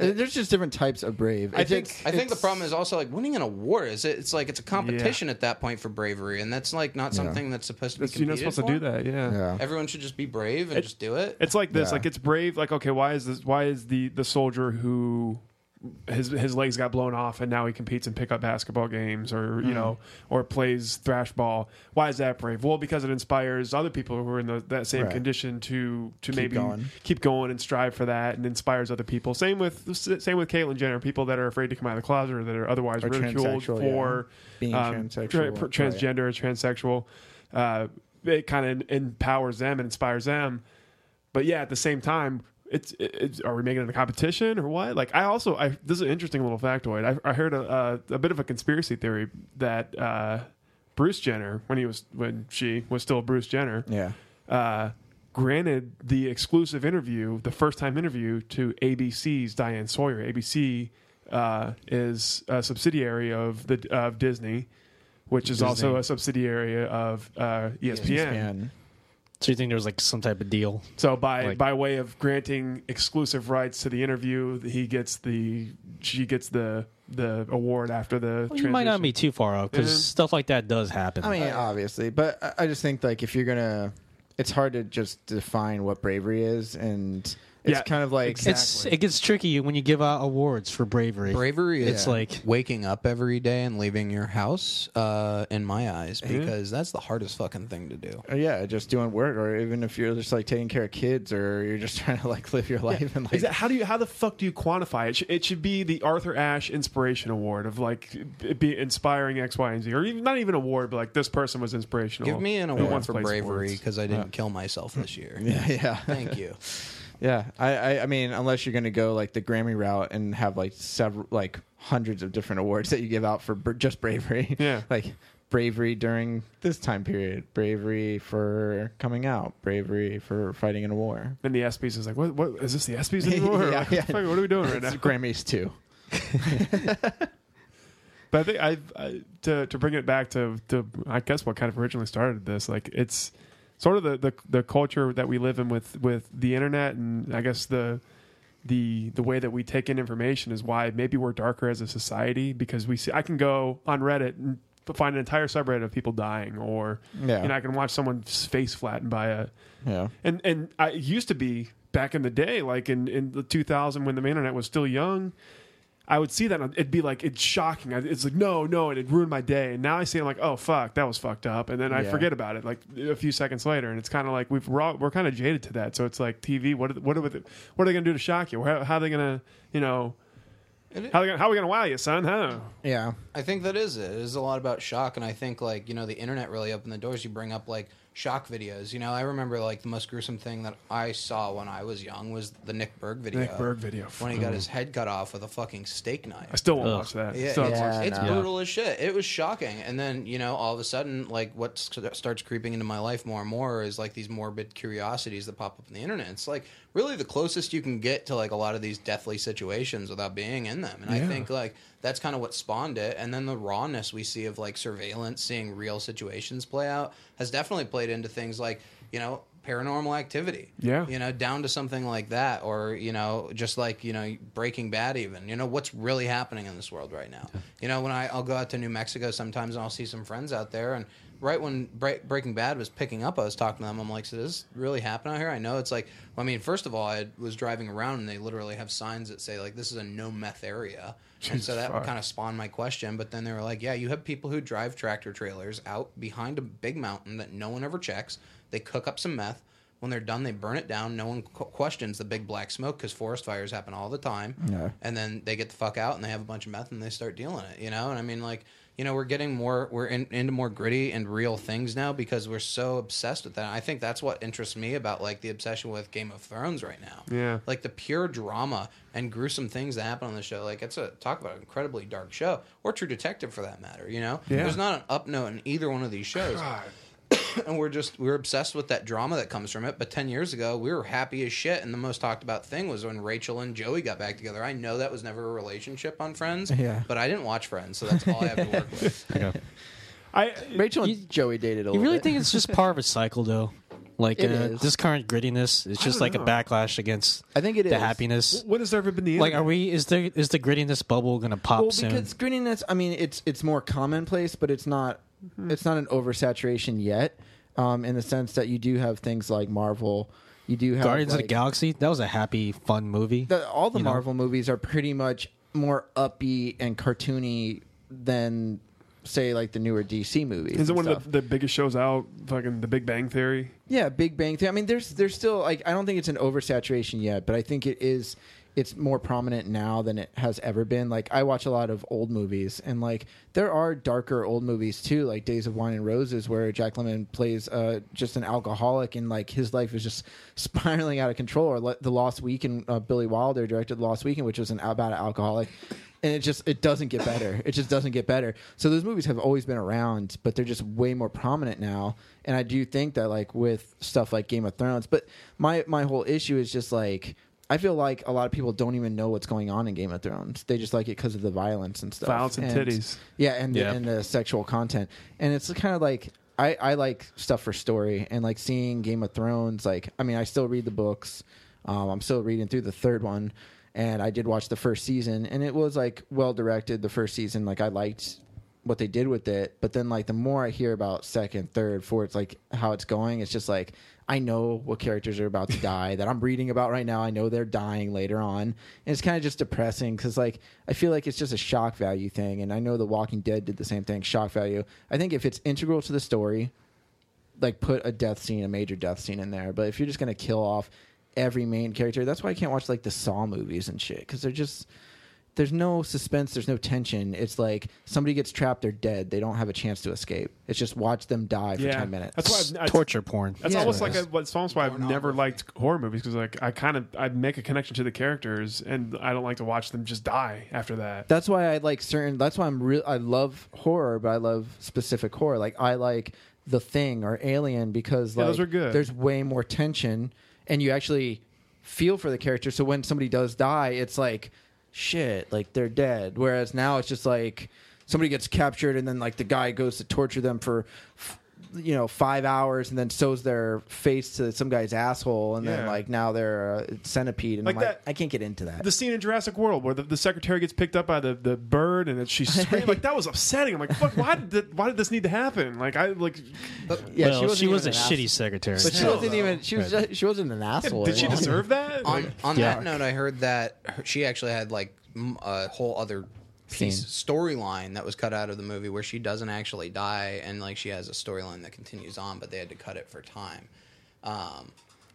Uh, there's just different types of brave. I think I think the problem is also like winning an award. Is it? It's like it's a competition at that point for bravery, and that's like not Yeah. something that's supposed to be. That's- you're not competed supposed to do that. Yeah. Yeah. Everyone should just be brave and It- just do it. It's like this. Yeah. Like it's brave. Like okay, why is this? Why is the the soldier who his his legs got blown off and now he competes in pickup basketball games or you know or plays thrash ball? Why is that brave? Well, because it inspires other people who are in the, that same Right. condition to to Keep maybe going. keep going and strive for that and inspires other people. Same with same with Caitlyn Jenner. People that are afraid to come out of the closet or that are otherwise Or ridiculed for yeah. Being um, transsexual, tra- transgender, or transsexual. Uh, it kind of empowers them and inspires them but yeah, at the same time, it's, it's are we making it a competition or what? Like I also I this is an interesting little factoid. I, I heard a, a a bit of a conspiracy theory that uh, Bruce Jenner when he was when she was still Bruce Jenner, Yeah. uh, granted the exclusive interview, the first time interview to ABC's Diane Sawyer. ABC uh, is a subsidiary of the of Disney, which is also a subsidiary of uh, ESPN. So you think there was like some type of deal? So by Like- by way of granting exclusive rights to the interview, he gets the she gets the the award after the. Well, you might not be too far off because Mhm. stuff like that does happen. I mean, obviously, but I- I just think like if you're gonna, it's hard to just define what bravery is, and it's Yeah, kind of like it's it gets tricky when you give out awards for bravery. Bravery It's like waking up every day and leaving your house. Uh, in my eyes, Mm-hmm. because that's the hardest fucking thing to do. Uh, yeah, just doing work, or even if you're just like taking care of kids, or you're just trying to like live your life and like Is that, how do you how the fuck do you quantify it? Sh- It should be the Arthur Ashe Inspiration Award of like it be inspiring X, Y, and Z, or even, not even award, but like this person was inspirational. Give me an Who award once for played bravery sports. because I didn't kill myself this year. yeah, yeah. Thank you. Yeah, I, I, I mean, unless you're going to go like the Grammy route and have like several, like hundreds of different awards that you give out for br- just bravery. Yeah. like bravery during this time period, bravery for coming out, bravery for fighting in a war. Then the ESPYS is like, what? What is this? The ESPYS anymore? Or Yeah, what, yeah. the fuck- what are we doing right It's now? Grammys too. But I think I, I to to bring it back to to I guess what kind of originally started this like it's sort of the, the the culture that we live in with with the internet and I guess the the the way that we take in information is why maybe we're darker as a society because we see I can go on Reddit and find an entire subreddit of people dying or Yeah. you know I can watch someone's face flattened by a Yeah. and and I it used to be back in the day, like in in the 2000 when the internet was still young. I would see that and it'd be like it's shocking. It's like no, no, and it ruined my day. And now I see, I'm like, oh fuck, that was fucked up, and then I Yeah. forget about it like a few seconds later. And it's kind of like we've we're, all, we're kind of jaded to that. So it's like TV. What are, what are they, what are they gonna do to shock you? How, how are they gonna you know how are, they gonna, how are we gonna wow you, son? Huh? Yeah. I think that is it. It is a lot about shock, and I think like you know the internet really opened the doors. You bring up like shock videos. You know, I remember like the most gruesome thing that I saw when I was young was the Nick Berg video. Nick Berg video. when he got mm. his head cut off with a fucking steak knife. I still won't Ugh. watch that. Yeah, Still it's, haven't watched it's that. no. brutal as shit. It was shocking, and then you know, all of a sudden, like what st- starts creeping into my life more and more is like these morbid curiosities that pop up on the internet. It's like really the closest you can get to like a lot of these deathly situations without being in them, and I think like that's kind of what spawned it. And then the rawness we see of like surveillance, seeing real situations play out, has definitely played into things like you know paranormal activity. Yeah. You know, down to something like that, or, you know, just like, you know, Breaking Bad, even. You know, what's really happening in this world right now? You know, when I, I'll go out to New Mexico sometimes and I'll see some friends out there, and right when Bre- Breaking Bad was picking up, I was talking to them. I'm like, so does this really happen out here? I know it's like, well, I mean, first of all, I was driving around and they literally have signs that say, like, this is a no meth area. And so that kind of spawned my question. But then they were like, yeah, you have people who drive tractor trailers out behind a big mountain that no one ever checks. They cook up some meth. When they're done, they burn it down. No one qu- questions the big black smoke because forest fires happen all the time. Yeah. And then they get the fuck out and they have a bunch of meth and they start dealing it, you know? And I mean, like, you know, we're getting more, we're in, into more gritty and real things now because we're so obsessed with that. I think that's what interests me about, like, the obsession with Game of Thrones right now Yeah. like the pure drama and gruesome things that happen on the show. Like it's a talk about an incredibly dark show, or True Detective for that matter. You know, Yeah. there's not an up note in either one of these shows. and we're just we're obsessed with that drama that comes from it. But ten years ago, we were happy as shit, and the most talked about thing was when Rachel and Joey got back together. I know that was never a relationship on Friends, Yeah. but I didn't watch Friends, so that's all I have to work with. I Rachel and Joey dated a You really bit. think it's just part of a cycle, though? Like uh, this current grittiness is just like know. a backlash against I think it the is. happiness. when has there ever been the Like, internet? are we? Is there is the grittiness bubble gonna pop well, soon? because grittiness. I mean, it's it's more commonplace, but it's not it's not an oversaturation yet. Um, in the sense that you do have things like Marvel, you do have Guardians of the Galaxy. That was a happy, fun movie. the, all the you know? Marvel movies are pretty much more upbeat and cartoony than say like the newer DC movies. Is it one stuff. of the, the biggest shows out? Fucking The Big Bang Theory. Yeah, Big Bang Theory. I mean, there's there's still like I don't think it's an oversaturation yet, but I think it is. It's more prominent now than it has ever been. Like I watch a lot of old movies, and like there are darker old movies too, like Days of Wine and Roses, where Jack Lemmon plays uh, just an alcoholic, and like his life is just spiraling out of control. Or The Lost Weekend, uh, Billy Wilder directed The Lost Weekend, which was an about an alcoholic. And it just it doesn't get better. It just doesn't get better. So those movies have always been around, but they're just way more prominent now. And I do think that like with stuff like Game of Thrones, but my my whole issue is just like I feel like a lot of people don't even know what's going on in Game of Thrones. They just like it because of the violence and stuff. Violence and titties. Yeah, and Yeah. The, and the sexual content. And it's kind of like I I like stuff for story and like seeing Game of Thrones. Like I mean, I still read the books. Um, I'm still reading through the third one, and I did watch the first season, and it was like well directed. The first season, like I liked what they did with it, but then like the more I hear about second, third, fourth, like how it's going, it's just like I know what characters are about to die that I'm reading about right now. I know they're dying later on, and it's kind of just depressing because like I feel like it's just a shock value thing, and I know The Walking Dead did the same thing, shock value. I think if it's integral to the story, like put a death scene, a major death scene in there. But if you're just gonna kill off every main character, that's why I can't watch like the Saw movies and shit because they're just there's no suspense, there's no tension. It's like somebody gets trapped, they're dead. They don't have a chance to escape. It's just watch them die for Yeah. ten minutes. That's why I've, I, Torture porn. That's Yeah. almost like a, what's almost why I've never liked horror movies because like I kind of I make a connection to the characters and I don't like to watch them just die after that. That's why I like certain. That's why I'm real. I love horror, but I love specific horror. Like I like The Thing or Alien because Yeah, like those are good. there's way more tension, and you actually feel for the character. So when somebody does die, it's like shit, like they're dead. Whereas now it's just like somebody gets captured, and then like the guy goes to torture them for. f- You know, five hours, and then sews their face to some guy's asshole, and then Yeah. like now they're a centipede, and Like I'm like, that- I can't get into that. the scene in Jurassic World where the, the secretary gets picked up by the, the bird and then she's screaming like that was upsetting. I'm like, fuck, why did th- why did this need to happen? Like I like, yeah, well, she, wasn't was a even an shitty ass- secretary. But she No, wasn't though. even. She was. Just, she wasn't an asshole. did she all. deserve that? on on Yeah. that note, I heard that her- she actually had like m- a whole other piece storyline that was cut out of the movie where she doesn't actually die, and like she has a storyline that continues on, but they had to cut it for time. Um,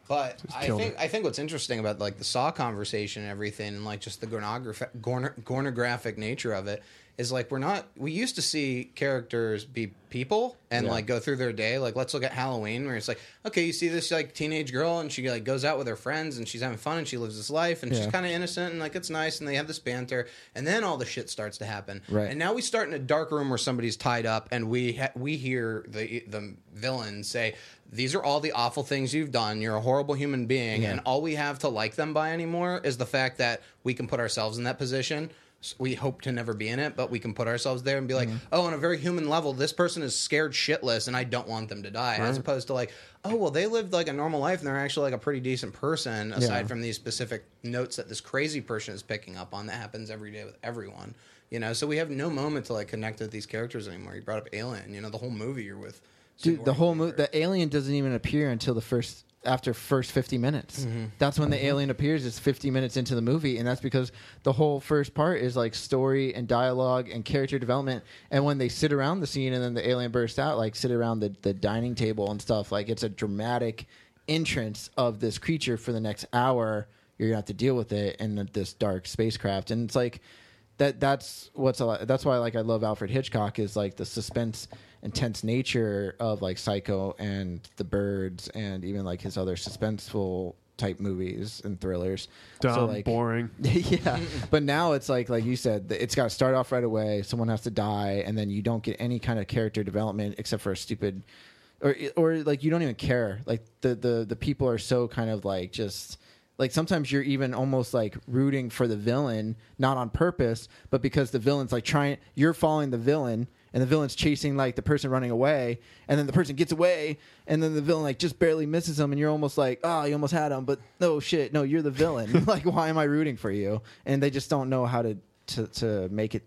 but I think it. I think what's interesting about like the Saw conversation and everything, and like just the pornographic, gorn- pornographic nature of it, is like we're not. We used to see characters be people and Yeah. like go through their day. Like let's look at Halloween, where it's like, okay, you see this like teenage girl, and she like goes out with her friends, and she's having fun, and she lives this life, and she's kind of innocent, and like it's nice, and they have this banter, and then all the shit starts to happen. Right. And now we start in a dark room where somebody's tied up, and we ha- we hear the the villain say. These are all the awful things you've done. You're a horrible human being, Yeah. and all we have to like them by anymore is the fact that we can put ourselves in that position. We hope to never be in it, but we can put ourselves there and be like, Mm-hmm. oh, on a very human level, this person is scared shitless, and I don't want them to die, as opposed to like, oh, well, they lived like a normal life, and they're actually like a pretty decent person, aside Yeah. from these specific notes that this crazy person is picking up on that happens every day with everyone. You know, so we have no moment to like connect with these characters anymore. You brought up Alien, you know, the whole movie you're with. Dude, the whole movie, the alien doesn't even appear until the first after first 50 minutes. Mhm. That's when the alien appears. It's 50 minutes into the movie, and that's because the whole first part is like story and dialogue and character development. And when they sit around the scene and then the alien bursts out, like sit around the, the dining table and stuff, like it's a dramatic entrance of this creature for the next hour. You're gonna have to deal with it in this dark spacecraft, and it's like that that's what's a lot, that's why like I love Alfred Hitchcock is like the suspense intense nature of like Psycho and The Birds and even like his other suspenseful type movies and thrillers. Dumb, like boring. yeah, but now it's like like you said, it's got to start off right away. Someone has to die, and then you don't get any kind of character development except for a stupid, or or like you don't even care. Like the the the people are so kind of like just like sometimes you're even almost like rooting for the villain, not on purpose, but because the villain's like trying. You're following the villain. And the villain's chasing like the person running away, and then the person gets away, and then the villain like just barely misses him, and you're almost like, oh, you almost had him, but no shit, no, you're the villain. like, why am I rooting for you? And they just don't know how to to to make it.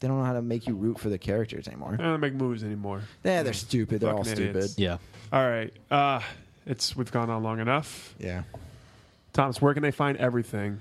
They don't know how to make you root for the characters anymore. They don't make movies anymore. Yeah, they're stupid. They're all Fucking stupid. idiots. Yeah. All right. Uh, it's we've gone on long enough. Yeah. Thomas, where can they find everything?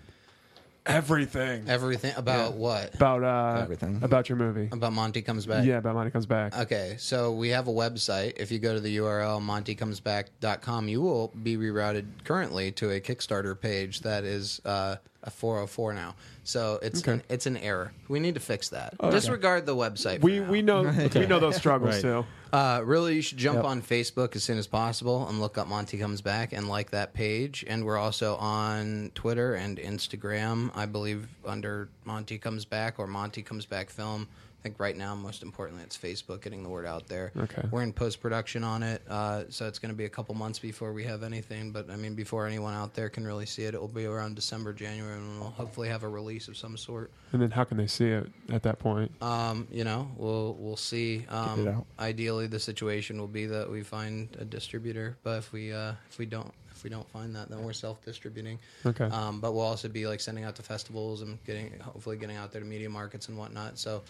Everything. Everything about Yeah. what? About uh, Everything. About your movie. About Monty Comes Back? Yeah, about Monty Comes Back. Okay, so we have a website. If you go to the URL montycomesback.com, you will be rerouted currently to a Kickstarter page that is uh, a 404 now. So it's Okay. an, it's an error. We need to fix that. Okay. Disregard the website. for We now. we know we know those struggles Right. too. Uh, really, you should jump Yep. on Facebook as soon as possible and look up Monty Comes Back and like that page. And we're also on Twitter and Instagram, I believe, under Monty Comes Back or Monty Comes Back Film. I think right now, most importantly, it's Facebook getting the word out there. Okay. We're in post production on it, uh, so it's going to be a couple months before we have anything. But I mean, before anyone out there can really see it, it will be around December, January, and we'll hopefully have a release of some sort. And then how can they see it at that point? Um, you know, we'll we'll see. Um, ideally, the situation will be that we find a distributor, but if we uh, if we don't if we don't find that, then we're self distributing. Okay. Um, but we'll also be like sending out to festivals and getting hopefully getting out there to media markets and whatnot. So,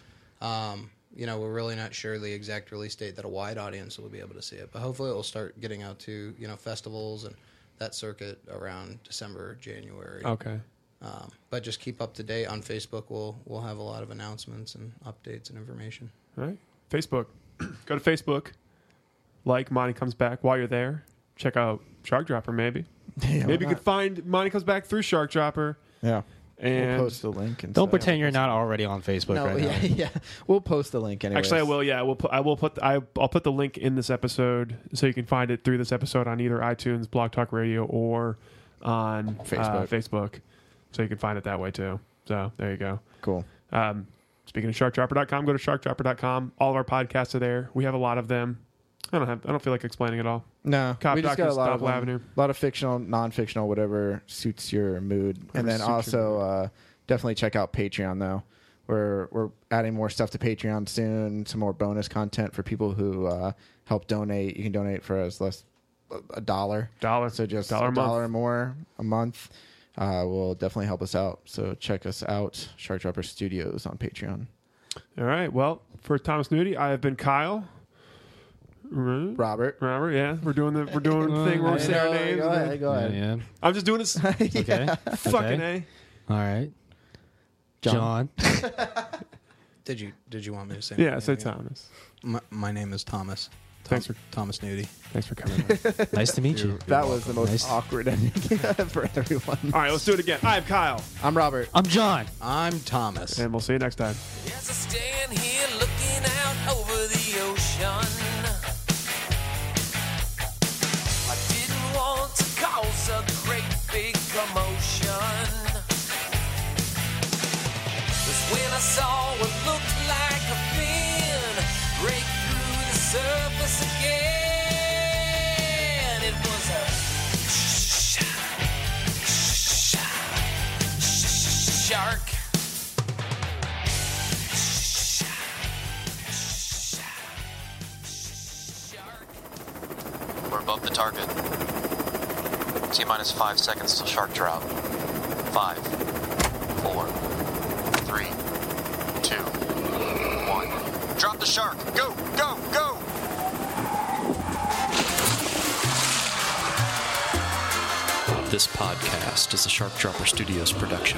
um, you know, we're really not sure the exact release date that a wide audience will be able to see it, but hopefully it will start getting out to you know festivals and that circuit around December, January. Okay. Um, but just keep up to date on Facebook. We'll we'll have a lot of announcements and updates and information. All right. Facebook. Go to Facebook. Like Monty Comes Back. While you're there, check out Shark Dropper. Maybe. Yeah, maybe you not? could find Monty Comes Back through Shark Dropper. Yeah. And we'll post the link. And Don't stuff. pretend you're not already on Facebook No, right yeah, now. yeah. We'll post the link anyway. Actually, I will. Yeah, I will. Put, I will put. I, I'll put the link in this episode, so you can find it through this episode on either iTunes, Blog Talk Radio, or on uh, Facebook. Facebook. So you can find it that way too. So there you go. Cool. Um, speaking of sharkdropper.com, go to sharkdropper.com. All of our podcasts are there. We have a lot of them. I don't have. I don't feel like explaining it all. No, Cop we just got a Doctors, lot of them. Avenue. a lot of fictional, non-fictional, whatever suits your mood. and then suits your also uh, definitely check out Patreon though. We're we're adding more stuff to Patreon soon. Some more bonus content for people who uh, help donate. You can donate for as less a dollar. Dollar. So just Dollar a a month. dollar more a month uh, will definitely help us out. So check us out, Shark Dropper Studios on Patreon. All right. Well, for Thomas Nudi, I have been Kyle. Right? Robert. Robert, yeah, we're doing the we're doing the thing where we say our names. Go ahead. Go ahead. Yeah. I'm just doing this. Okay. Fucking a. All right. John. John. Did you Did you want me to say? Yeah, my say again? Thomas. My, my name is Thomas. Thanks for Thomas Nudi. thanks for coming. nice to meet you. That was the most Nice. awkward ending for everyone. All right, let's do it again. I'm Kyle, I'm Robert. I'm John. I'm Thomas. and we'll see you next time. As I stand here looking out over the ocean, was a great big commotion. Was when I saw what looked like a fin break through the surface again. It was a sh- sh- sh- shark. We're above the target. T minus five seconds till shark drop. Five, four, three, two, one. Drop the shark! Go, go, go! This podcast is a Shark Dropper Studios production.